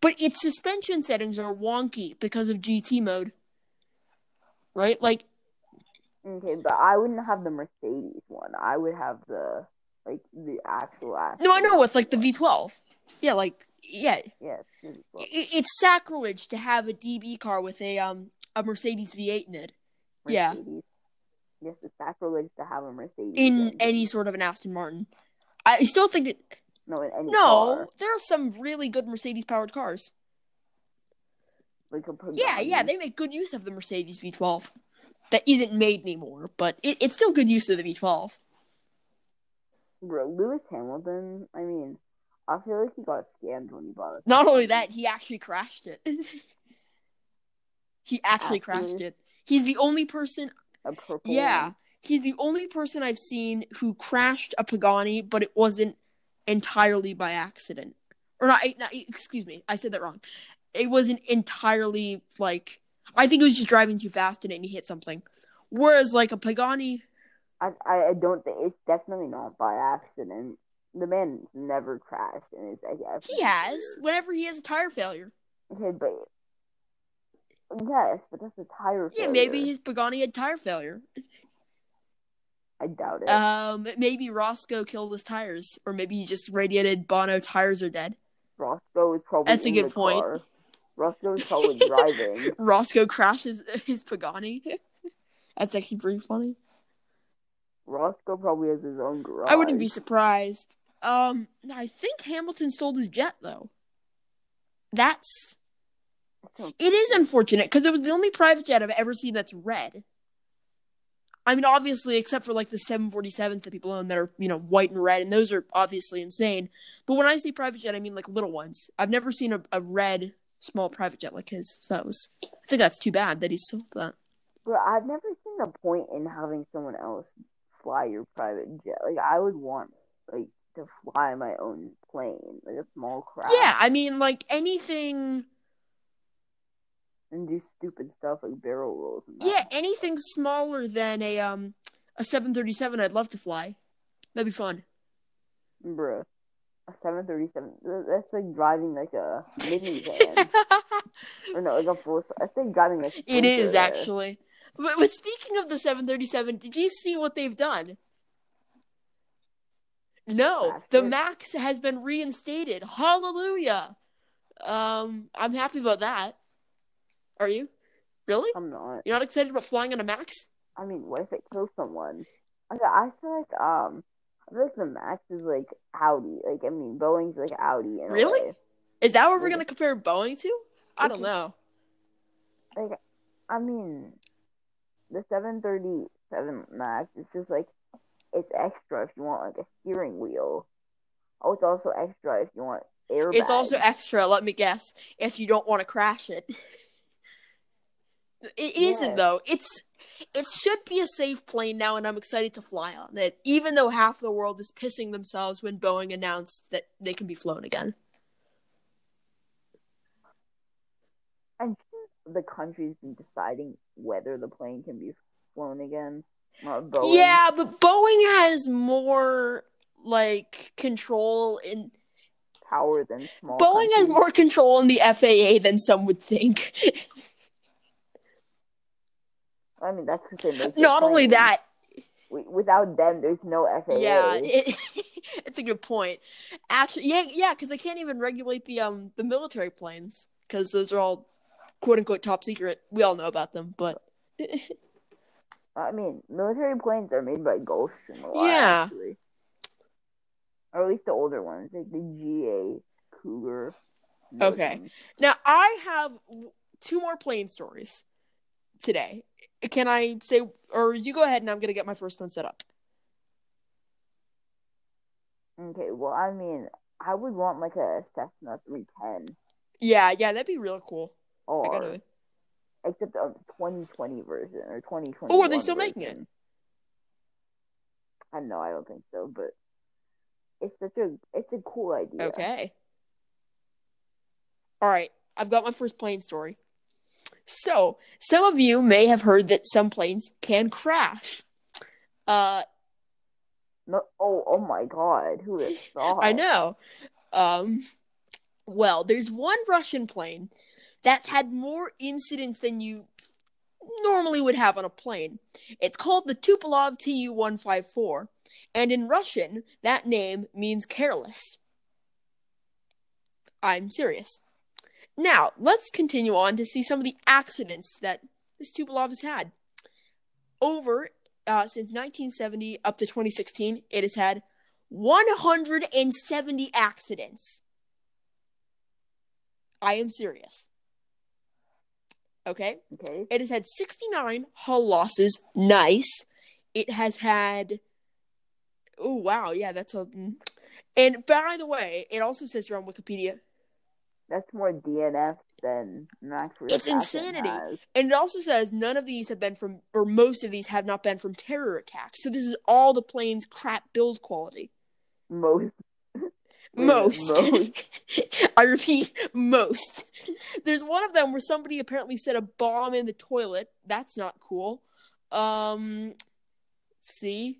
But its suspension settings are wonky because of GT mode. Right? Like Okay, but I wouldn't have the Mercedes one. I would have the like the actual. actual no, I know it's like the V12. Yeah, like yeah. Yes. It, it's sacrilege to have a DB car with a um a Mercedes V8 in it. Mercedes. Yeah. Yes, it's sacrilege to have a Mercedes in any sort of an Aston Martin. I still think it. No, in any no, car. there are some really good Mercedes powered cars. Like a yeah, yeah, they make good use of the Mercedes V12. That isn't made anymore, but it, it's still good use of the V12. Bro, Lewis Hamilton, I mean, I feel like he got scammed when he bought it. Not only that, he actually crashed it. he actually, crashed it. He's the only person. A purple. Yeah, he's the only person I've seen who crashed a Pagani, but it wasn't entirely by accident. Or not, eh, not excuse me, I said that wrong. It wasn't entirely like I think he was just driving too fast and then he hit something. Whereas like a Pagani I, I don't think it's definitely not by accident. The man's never crashed in his life. He has. Whenever he has a tire failure. Okay, but yes, but that's a tire. Yeah, maybe his Pagani had tire failure. I doubt it. Um, maybe Roscoe killed his tires, or maybe he just radiated Bono tires are dead. Roscoe is probably. That's a good point. Car. Roscoe is probably driving. Roscoe crashes his Pagani. That's actually pretty funny. Roscoe probably has his own garage. I wouldn't be surprised. Um, I think Hamilton sold his jet though. That's it is unfortunate because it was the only private jet I've ever seen that's red. I mean, obviously, except for like the 747s that people own that are, you know, white and red, and those are obviously insane. But when I say private jet, I mean like little ones. I've never seen a, a red small private jet like his. So that was, I think that's too bad that he sold that. But I've never seen the point in having someone else fly your private jet. Like I would want like to fly my own plane, like a small craft. Yeah, I mean, like anything. And do stupid stuff like barrel rolls. yeah, anything smaller than a um a seven thirty seven, I'd love to fly. That'd be fun. Bruh, a seven thirty seven. That's like driving like a minivan. or no, like a full. That's like driving a. It is actually. But, but speaking of the seven thirty seven, did you see what they've done? No, the Max has been reinstated. Hallelujah. Um, I'm happy about that. Are you? Really? I'm not. You're not excited about flying on a Max? I mean, what if it kills someone? I I feel like um, I feel like the Max is like Audi. Like I mean, Boeing's like Audi. really? Is that what we're gonna compare Boeing to? I don't know. Like, I mean, the 737 Max is just like it's extra if you want like a steering wheel. Oh, it's also extra if you want airbags. It's also extra. Let me guess. If you don't want to crash it. It yes. not though. It's it should be a safe plane now, and I'm excited to fly on it. Even though half the world is pissing themselves when Boeing announced that they can be flown again. And the country's been deciding whether the plane can be flown again. Boeing. Yeah, but Boeing has more like control in power than small. Boeing countries. has more control in the FAA than some would think. I mean, that's because they. Not only that. Without them, there's no FAA. Yeah, it, it's a good point. Actually, yeah, yeah, because they can't even regulate the um the military planes because those are all quote unquote top secret. We all know about them, but I mean, military planes are made by Gulfstream a lot, yeah. actually. Or at least the older ones, like the GA Cougar. Okay. Now I have two more plane stories today. Can I say, or you go ahead and I'm gonna get my first one set up. Okay. Well, I mean, I would want like a Cessna 310. Yeah, yeah, that'd be real cool. Or except a 2020 version or 2020. Oh, are they still version. making it? I know, I don't think so, but it's such a it's a cool idea. Okay. All right, I've got my first plane story. So, some of you may have heard that some planes can crash. Uh no, oh, oh my god, who is thought? I know. Um well, there's one Russian plane that's had more incidents than you normally would have on a plane. It's called the Tupolev Tu 154, and in Russian, that name means careless. I'm serious. Now, let's continue on to see some of the accidents that this Tupolev has had. Over uh, since 1970 up to 2016, it has had 170 accidents. I am serious. Okay. Okay. It has had 69 hull losses. Nice. It has had. Oh wow, yeah, that's a. Mm. And by the way, it also says here on Wikipedia. That's more DNF than Max. It's insanity, has. and it also says none of these have been from, or most of these have not been from terror attacks. So this is all the plane's crap build quality. Most most. most. I repeat, most. There's one of them where somebody apparently set a bomb in the toilet. That's not cool. Um, see.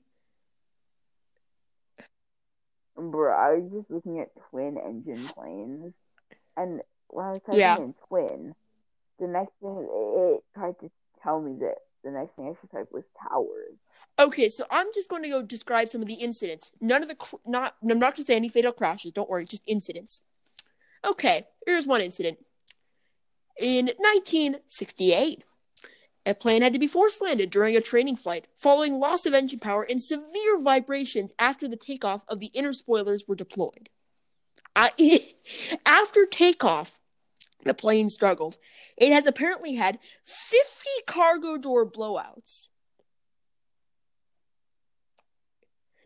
Bro, I was just looking at twin engine planes, and when I was typing yeah. in twin, the next thing it, it tried to tell me that the next thing I should type was towers. Okay, so I'm just going to go describe some of the incidents. None of the cr- not I'm not going to say any fatal crashes. Don't worry, just incidents. Okay, here's one incident. In 1968, a plane had to be force landed during a training flight, following loss of engine power and severe vibrations after the takeoff of the inner spoilers were deployed. I, after takeoff, the plane struggled. It has apparently had 50 cargo door blowouts.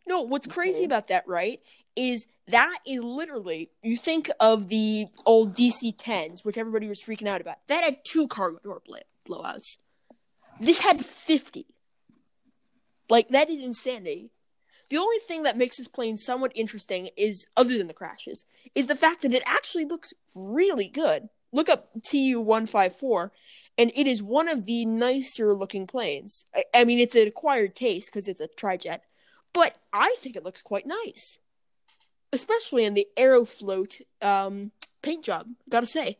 No, what's crazy about that, right, is that is literally you think of the old DC 10s, which everybody was freaking out about. That had two cargo door blowouts. This had 50. Like that is insanity. The only thing that makes this plane somewhat interesting is, other than the crashes, is the fact that it actually looks really good. Look up TU one five four, and it is one of the nicer looking planes. I, I mean, it's an acquired taste because it's a trijet, but I think it looks quite nice, especially in the Aeroflot um, paint job. Gotta say,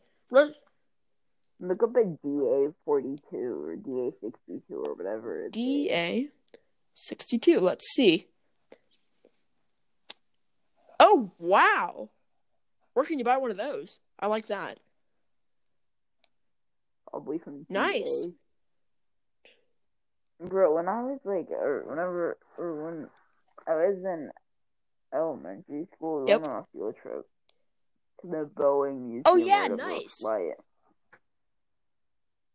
Look up at DA forty two or DA sixty two or whatever. DA sixty two. Let's see. Oh wow! Where can you buy one of those? I like that. Probably from nice. Bro, when I was like, or whenever, or when I was in elementary school, yep. on a field trip to the Boeing Museum. Oh yeah, nice. Flight.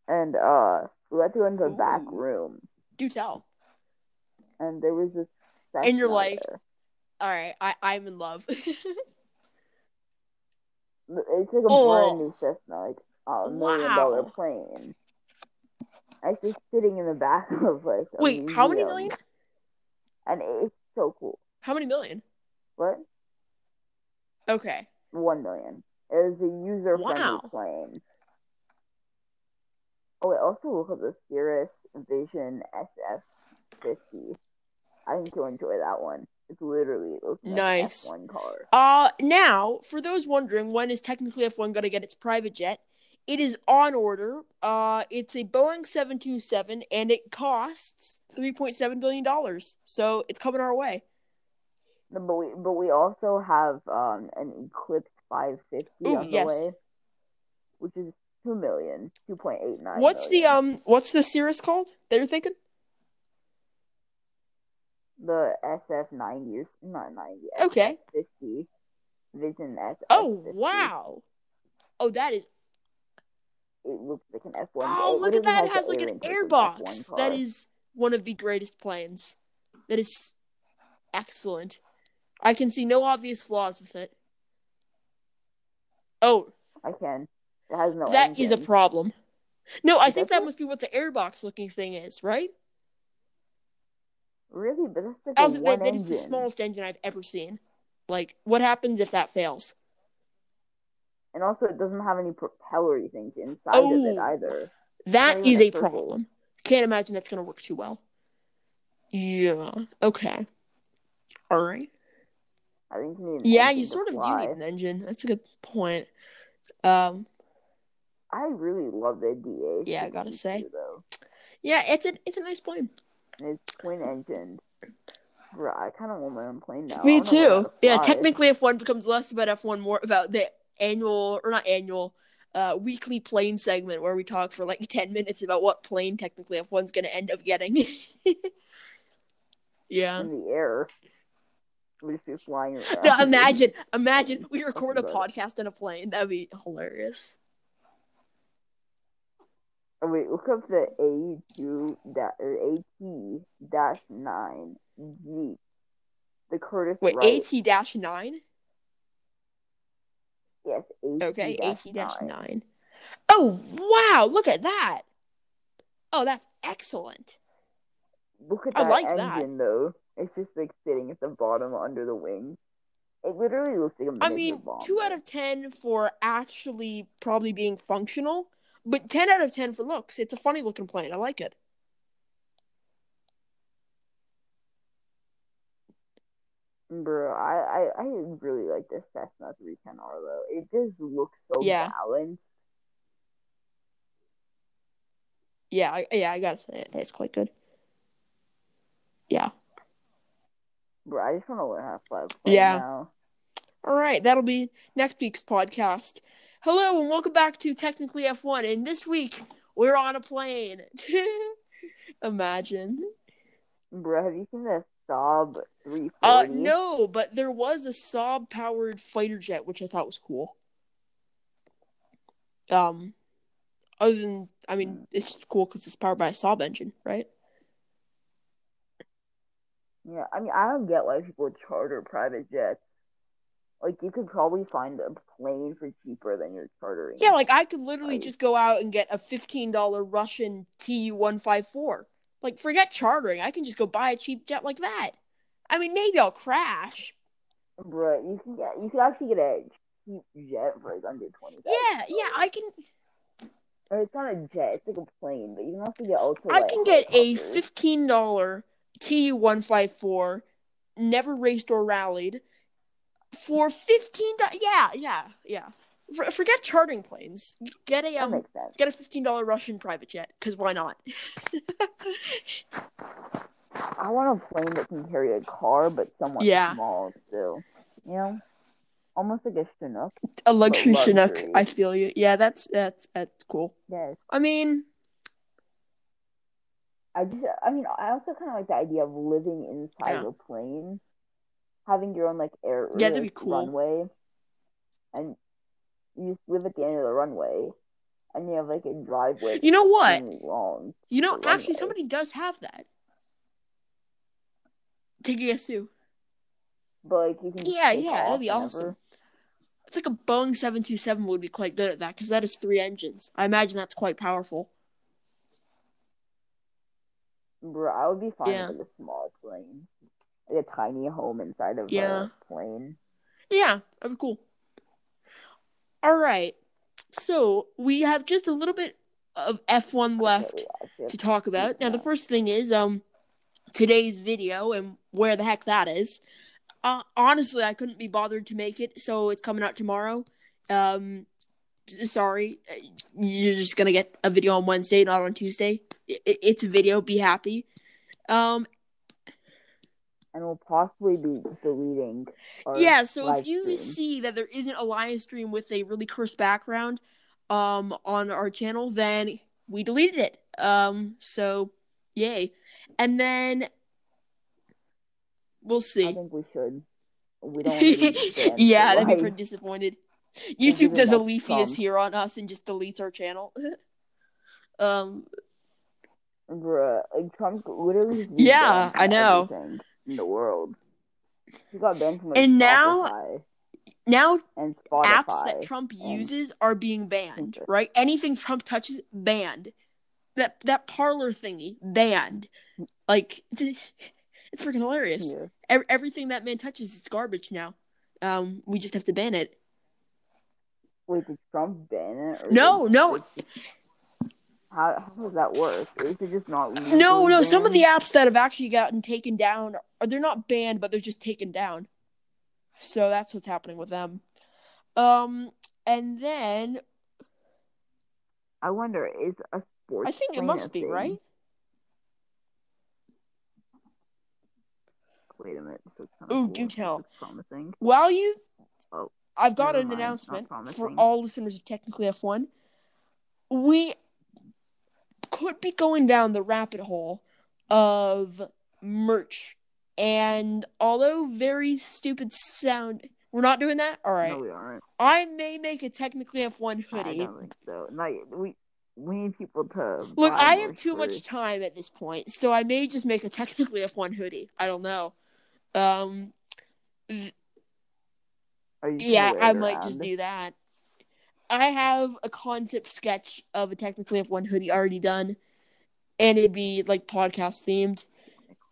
And uh, we went to into the Ooh. back room. Do tell. And there was this. And you're like, there. all right, I I'm in love. it's like a Oh. brand new Cessna, like a million dollar Wow. plane. I was just sitting in the back of like. Wait, how many million? And it's so cool. How many million? What? Okay. One million. It was a user friendly Wow. plane. Oh, wait, also look at the Cirrus Vision SF50. I think you'll enjoy that one. It's literally like Nice. an F1 car. Uh now, for those wondering when is technically F1 going to get its private jet, it is on order. Uh it's a Boeing 727 and it costs 3.7 billion dollars. So, it's coming our way. But we but we also have um an Eclipse 550 Ooh, on the yes. way, which is two million, two point eight nine. What's the um what's the Cirrus called? That you're thinking? the SF90 or s- not 90? Okay. 50 Vision SF. Oh, wow. Oh, that is It looks like an F1. Oh, it look at that. It has like an intake of an airbox. F1 That is one of the greatest planes. That is excellent. I can see no obvious flaws with it. Oh, I can. It has no. that is a problem. No, I Is think that that must be what the airbox looking thing is, right? Really, but that's like That, a was, that, one that is the smallest engine I've ever seen. Like, what happens if that fails? And also, it doesn't have any propellery things inside of it Oh. either. That is a circle. problem. Can't imagine that's going to work too well. Yeah. Okay. All right. I think you need. Yeah, you sort of do need an engine. That's a good point. Um, I really love the DA. Yeah, I gotta say. though, yeah, it's a it's a nice plane. and it's twin engined. Bro, I kind of want my own plane now. Me wanna learn how too. Yeah, technically, if one becomes less about F one, more about the annual or not annual, uh, weekly plane segment where we talk for like ten minutes about what plane technically F one's gonna end up getting. yeah. in the air. We just be flying around. No, imagine, imagine we record a podcast in a plane. That'd be hilarious. Oh, wait, look up the A two da- or AT dash nine Jeep. The Curtiss Wait, AT dash nine. Yes, AT Okay, dash AT dash nine. nine. Oh wow! Look at that. Oh, that's excellent. Look at I that like that. engine though. It's just like sitting at the bottom under the wing. It literally looks like a I mean, bomber. two out of ten for actually probably being functional, but ten out of ten for looks. It's a funny looking plane. I like it. Bro, I, I, I really like this Cessna 310R though. It just looks so Yeah. balanced. Yeah, I, yeah, I gotta say it. It's quite good. Yeah. Bro, I just want to learn how to fly Yeah. now. All right, that'll be next week's podcast. Hello and welcome back to Technically F1. And this week we're on a plane. Imagine. Bro, have you seen the Saab 340? Uh, no, but there was a Saab powered fighter jet, which I thought was cool. Um, other than, I mean, it's just cool because it's powered by a Saab engine, right? Yeah, I mean, I don't get why people charter private jets. Like, you could probably find a plane for cheaper than you're chartering. Yeah, like I could literally just go out and get a fifteen dollar Russian Tu one five four. Like, forget chartering. I can just go buy a cheap jet like that. I mean, maybe I'll crash. Bro, you can get you can actually get a cheap jet for like under twenty. Yeah, yeah, I can. Or it's not a jet; it's like a plane. But you can also get ultra. I can get a fifteen dollar Tu one five four, never raced or rallied, for fifteen. Yeah, yeah, yeah. For, forget chartering planes. Get a um, get a fifteen dollar Russian private jet because why not? I want a plane that can carry a car, but somewhat yeah. small still. You know, almost like a Chinook. A luxury Chinook. I feel you. Yeah, that's that's that's cool. Yes. I mean, I just, I mean, I also kind of like the idea of living inside yeah. a plane, having your own like air, yeah, that'd be cool. runway, and you just live at the end of the runway, and you have like a driveway. You know what? Long. You know, actually, runway. somebody does have that. Take a guess who? But like you can. Yeah, yeah, that'd be whenever. awesome. I think a Boeing seven two seven would be quite good at that because that is three engines. I imagine that's quite powerful. Bro, I would be fine yeah. with a small plane, like a tiny home inside of yeah. a plane. Yeah, that'd be cool. All right, so we have just a little bit of F one left okay, to talk about. Now, the first thing is um today's video and where the heck that is. Uh, honestly, I couldn't be bothered to make it, so it's coming out tomorrow. Um, sorry, you're just gonna get a video on Wednesday, not on Tuesday. It, it's a video. Be happy. Um, and we'll possibly be deleting. yeah, so if you stream. see that there isn't a live stream with a really cursed background, um, on our channel, then we deleted it. Um, so yay, and then we'll see. I think we should. We don't. yeah, that'd be pretty disappointed. YouTube does a Leafeus here on us and just deletes our channel. um, bruh, like Trump literally. Yeah, I know. In the world, he got banned from. Like, and now, now and apps that Trump uses are being banned. Right, anything Trump touches, banned. That that Parler thingy, banned. Like it's, it's freaking hilarious. Yeah. everything that man touches is garbage now. Um, we just have to ban it. Wait, did Trump ban it? no, no. How, how does that work? Is it just not? No, no. Banned? Some of the apps that have actually gotten taken down, or they're not banned, but they're just taken down. So that's what's happening with them. Um, and then I wonder, is a sports? I think it must be thing? right. Wait a minute. Ooh, cool. do tell. Promising. While you oh. I've got an announcement for all listeners of Technically F1. We could be going down the rabbit hole of merch. And although very stupid sound, we're not doing that. All right. No, we aren't. I may make a technically F1 hoodie. I don't think so. Not, we we need people to look. I have too much time at this point, so I may just make a technically F1 hoodie. I don't know. Um, yeah, I might around? just do that. I have a concept sketch of a technically F1 hoodie already done, and it'd be like podcast themed.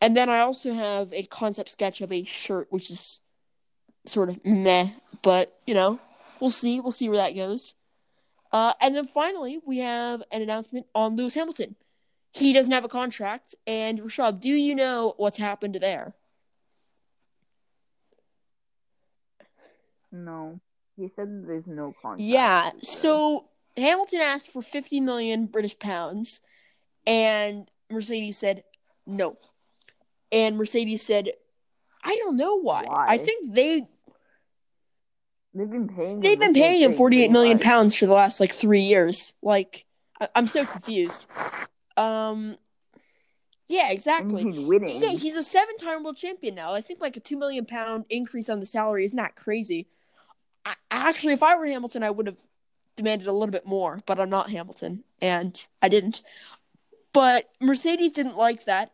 And then I also have a concept sketch of a shirt, which is sort of meh, but you know, we'll see. We'll see where that goes. Uh, and then finally, we have an announcement on Lewis Hamilton. He doesn't have a contract, and Rashad, do you know what's happened there? No. He said there's no contract. Yeah. So Hamilton asked for 50 million British pounds and Mercedes said no. And Mercedes said I don't know why. why? I think they They've been paying. They've been paying him forty-eight million pounds for the last like three years. Like, I- am so confused. Um, yeah, exactly. he's winning. Yeah, he's a seven-time world champion now. I think like a two million pound increase on the salary is not crazy. I, actually, if I were Hamilton, I would have demanded a little bit more, but I'm not Hamilton, and I didn't. But Mercedes didn't like that.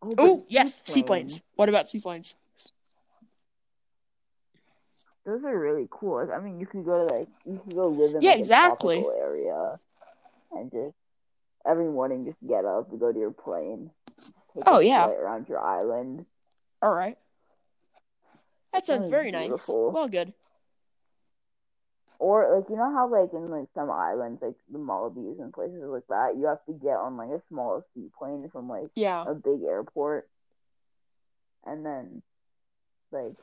Oh, Ooh, yes, seaplanes. What about seaplanes? Those are really cool. I mean, you could go to like you could go live in yeah, like, exactly area, and just every morning just get up to go to your plane. oh yeah, around your island. All right. That sounds Sounds very nice. Well, good. Or like you know how like in like some islands like the Maldives and places like that, you have to get on like a small seaplane from like Yeah. a big airport, and then like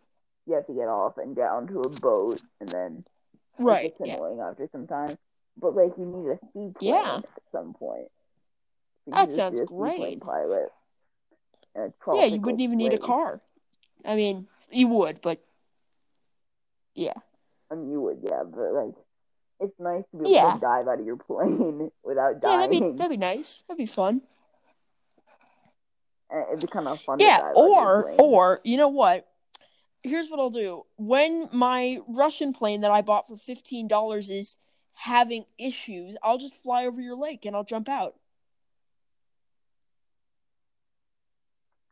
you have to get off and get onto a boat, and then Right. Yeah. annoying after some time. But like you need a seaplane Yeah. at some point. So That sounds be a seaplane great. Pilot. Yeah, you wouldn't even need a car. I mean, you would, but yeah. I mean, you would, yeah, but like, it's nice to be able Yeah. to dive out of your plane without dying. Yeah, that'd be that'd be nice. That'd be fun. And it'd be kind of fun. to Yeah, dive out of your or or you know what? Here's what I'll do. When my Russian plane that I bought for fifteen dollars is having issues, I'll just fly over your lake and I'll jump out.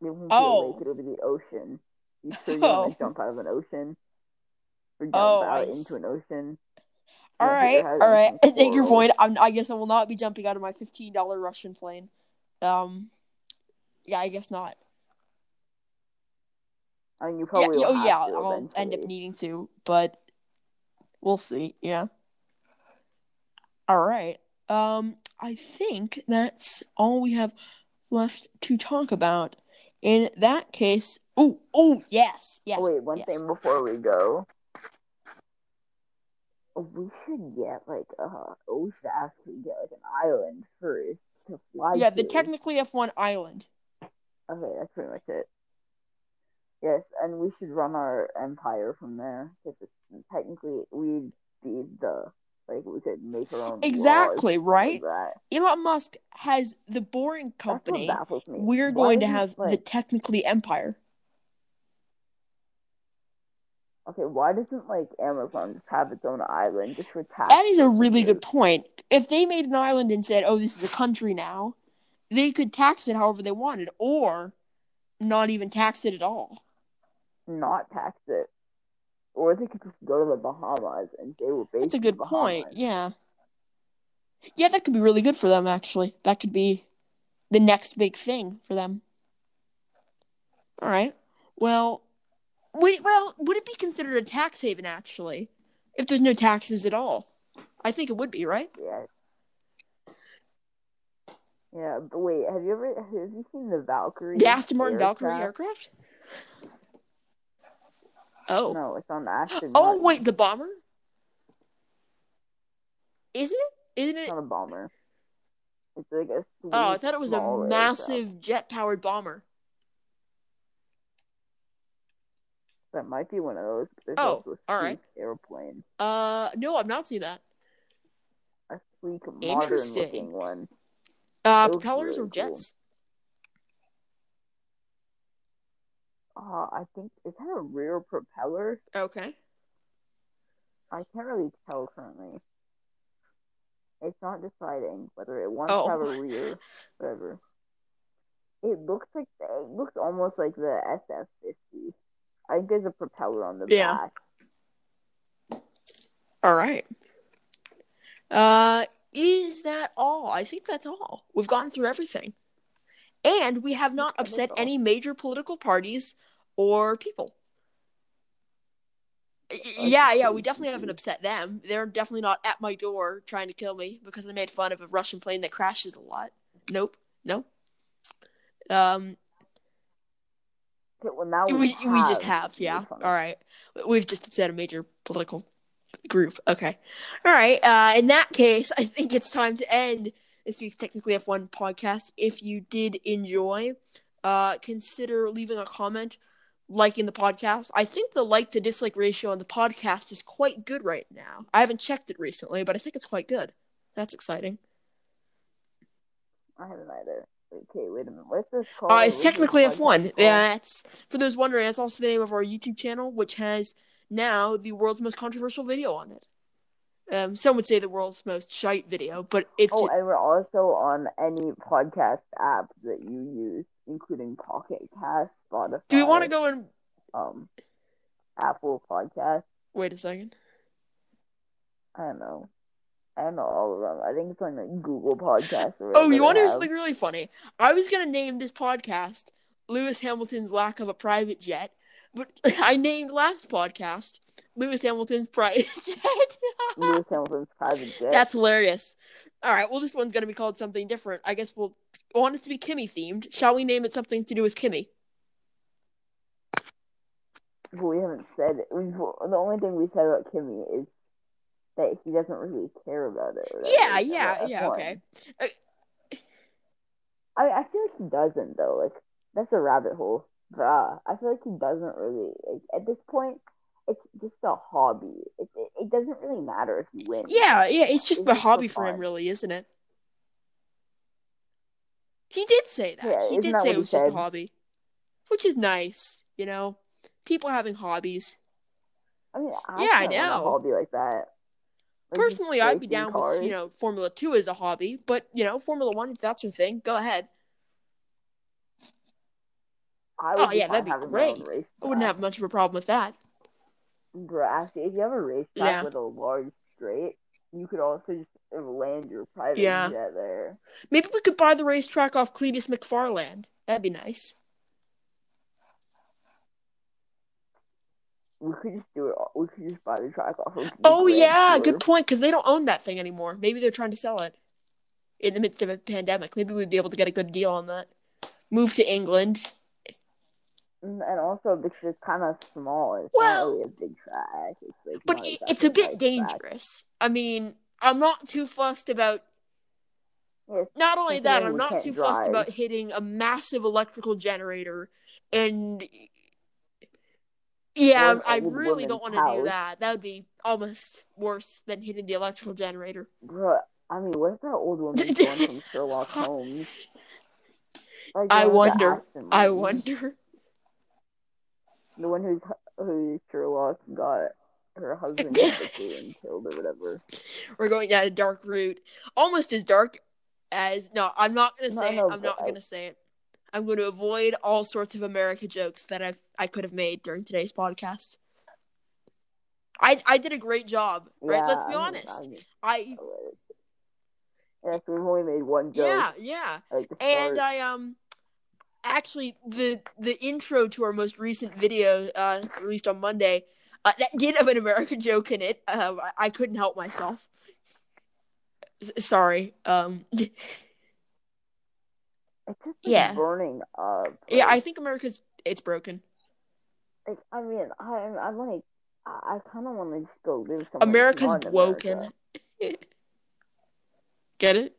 It won't be Oh. a lake, it'll be the ocean. You sure you Oh. want to jump out of an ocean? Or jump Oh, out I into an ocean? All right, all right. I take your point. I'm, I guess I will not be jumping out of my fifteen dollar Russian plane. Um, yeah, I guess not. I mean, you probably yeah, will oh yeah, I'll end up needing to, but we'll see. Yeah. All right. Um, I think that's all we have left to talk about. In that case, oh, oh, yes, yes. Oh, wait, one yes. thing before we go. We should get like uh, we should actually get like an island first to fly Yeah, to. the technically F1 island. Okay, that's pretty much it. Yes, and we should run our empire from there because technically we'd be the like we could make our own Exactly, right? Elon Musk has the boring company. We're Why going to have the technically empire. okay. Why doesn't like Amazon just have its own island just for tax? That is a really good point. If they made an island and said, "Oh, this is a country now," they could tax it however they wanted, or not even tax it at all. Not tax it, or they could just go to the Bahamas and they based That's a good point. Yeah, yeah, that could be really good for them. Actually, that could be the next big thing for them. All right. Well, would well would it be considered a tax haven actually, if there's no taxes at all? I think it would be, right? Yeah. Yeah, but wait, have you ever have you seen the Valkyrie? The Aston Martin Valkyrie aircraft? Oh. No, it's on the Aston Oh Martin. wait, the bomber? Isn't it? Isn't it? It's it? not a bomber. It's like a Oh, I thought it was a massive jet-powered bomber. That might be one of those. There's Oh, also a all airplane. Uh, no, I've not seen that. A sleek, Interesting. modern-looking one. Uh, propellers really or jets? Uh, I think is that a rear propeller? Okay. I can't really tell currently. It's not deciding whether it wants Oh. to have a rear, whatever. It looks like it looks almost like the SF fifty. I think there's a propeller on the Yeah. back. All right. Uh, is that all? I think that's all. We've gone through everything, and we have not upset any major political parties or people. Yeah, yeah, we definitely haven't upset them. They're definitely not at my door trying to kill me because I made fun of a Russian plane that crashes a lot. Nope, nope. Um, well now we we, we just have, yeah. All right, we've just upset a major political group. Okay, all right. Uh, in that case, I think it's time to end this week's Technically F1 podcast. If you did enjoy, uh, consider leaving a comment, liking the podcast. I think the like to dislike ratio on the podcast is quite good right now. I haven't checked it recently, but I think it's quite good. That's exciting. I haven't either. Okay, wait a minute. What's this called? Uh, it's technically F1. called? That's for those wondering. That's also the name of our YouTube channel, which has now the world's most controversial video on it. Um, some would say the world's most shite video, but it's Oh, and we're also on any podcast app that you use, including Pocket Cast, Spotify. do we want to go and Um, Apple Podcast. wait a second? I don't know. I don't know all of them. I think it's on like Google Podcasts. Or Oh, you want to hear something really funny? I was gonna name this podcast Lewis Hamilton's lack of a private jet, but I named last podcast Lewis Hamilton's private jet. Lewis Hamilton's private jet. That's hilarious. All right, well, this one's going to be called something different. I guess we'll want it to be Kimi themed. Shall we name it something to do with Kimi? we haven't said it. We've, the only thing we said about Kimi is that he doesn't really care about it. Yeah, yeah, yeah. Okay. I I feel like he doesn't though. Like that's a rabbit hole. But, uh, I feel like he doesn't really. Like, at this point, it's just a hobby. It, it, it doesn't really matter if you win. Yeah, yeah. It's just it's a just hobby for him, really, isn't it? He did say that. Yeah, he did say it was just a hobby, which is nice. You know, people having hobbies. I mean, I yeah, I know. A hobby like that. Like Personally, I'd be down cars. with you know Formula Two as a hobby, but you know Formula One, if that's your thing, go ahead. Oh yeah, that'd be great. I wouldn't have much of a problem with that. Actually, if you have a racetrack yeah. with a large straight, you could also just land your private yeah. jet there. Maybe we could buy the racetrack off Cleetus McFarland. That'd be nice. We could just do it. We could just buy the track off. Of oh yeah, good point. Because they don't own that thing anymore. Maybe they're trying to sell it in the midst of a pandemic. Maybe we'd be able to get a good deal on that. Move to England. Mm, and also because it's kind of small. It's well, not really a big track. It's like but it's a bit dangerous. Track. I mean, I'm not too fussed about. Yes, not only that, I'm not too drive. fussed about hitting a massive electrical generator and yeah, I really don't want to do that. That would be almost worse than hitting the electrical generator. Bro, I mean, what's that old woman from Sherlock Holmes? Like, I wonder. I wonder. The one who's who Sherlock got her husband and killed or whatever. We're going down a dark route, almost as dark as no. I'm not gonna say no, it. I'm not I... gonna say it. I'm going to avoid all sorts of America jokes that I've I could have made during today's podcast. I I did a great job, right? Yeah, Let's be honest. I, mean, I yes, we've only made one joke. Yeah, yeah. And I um actually the the intro to our most recent video uh released on Monday uh, that did have an American joke in it. Uh, I, couldn't help myself. S- sorry. Um It's yeah. burning up. Like, yeah, I think America's it's broken. Like, I mean, I'm, I'm like, I, I kind of want to just go live somewhere. America's broken. America. Get it?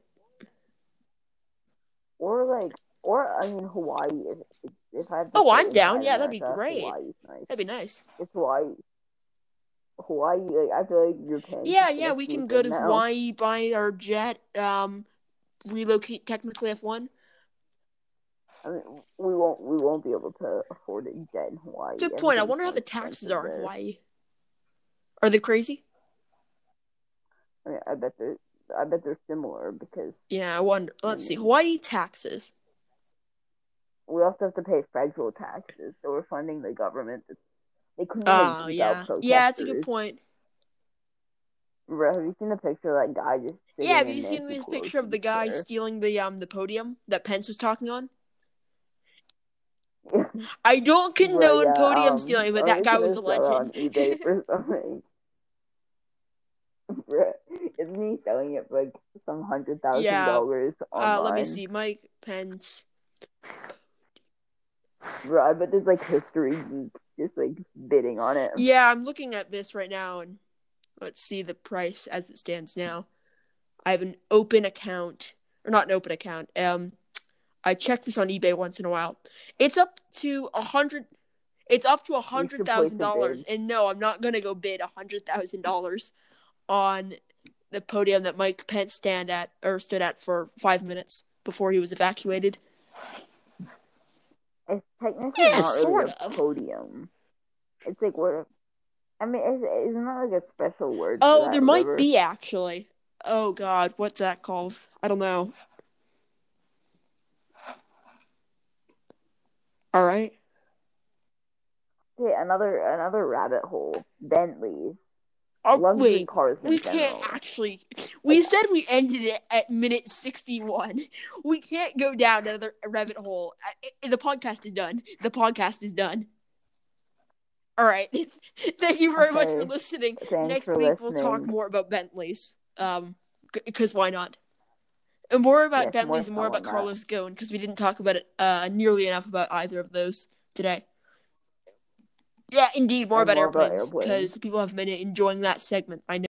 Or like, or I mean, Hawaii. If, if I oh, I'm down. Yeah, that'd be great. Nice. That'd be nice. It's Hawaii. Hawaii. Like, I feel like you're paying. Yeah, yeah, we can go to now. Hawaii, buy our jet, um, relocate technically F one. I mean, we won't we won't be able to afford a jet in Hawaii. Good point. I wonder how the taxes are in Hawaii. Are they crazy? I mean, I bet they're I bet they're similar because yeah. I wonder. Let's see Hawaii taxes. We also have to pay federal taxes, so we're funding the government. They couldn't. Oh yeah, yeah. That's a good point. Bro, have you seen the picture of that guy just? Yeah, have you seen this picture of the guy stealing the um the podium that Pence was talking on? I don't condone yeah, podium um, stealing, but that guy was a legend. eBay for something. Isn't he selling it for like some hundred thousand yeah. dollars? Uh, let me see, Mike Pence. I bet there's like history just like bidding on it. Yeah, I'm looking at this right now, and let's see the price as it stands now. I have an open account, or not an open account. Um, I check this on eBay once in a while. It's up to a hundred. It's up to a hundred thousand dollars, and no, I'm not gonna go bid a hundred thousand dollars on the podium that Mike Pence stand at or stood at for five minutes before he was evacuated. It's technically yeah, not sort really a of. podium. It's like what? I mean, isn't like a special word? Oh, there might be actually. Oh God, what's that called? I don't know. All right. Okay, another another rabbit hole. Bentleys. Oh, wait, cars we general. can't actually. We said we ended it at minute 61. We can't go down another rabbit hole. The podcast is done. The podcast is done. All right. Thank you very okay. much for listening. Thanks Next for week listening. we'll talk more about Bentleys. Um, because why not? And more about yes, Bentleys more and more about Carlos Ghosn because we didn't talk about it uh nearly enough about either of those today. Yeah, indeed, more, about, more airplanes, because people have been enjoying that segment. I know.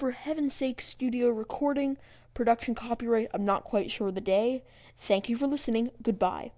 For Heaven's Sake studio recording. Production copyright, I'm not quite sure the day. Thank you for listening. Goodbye.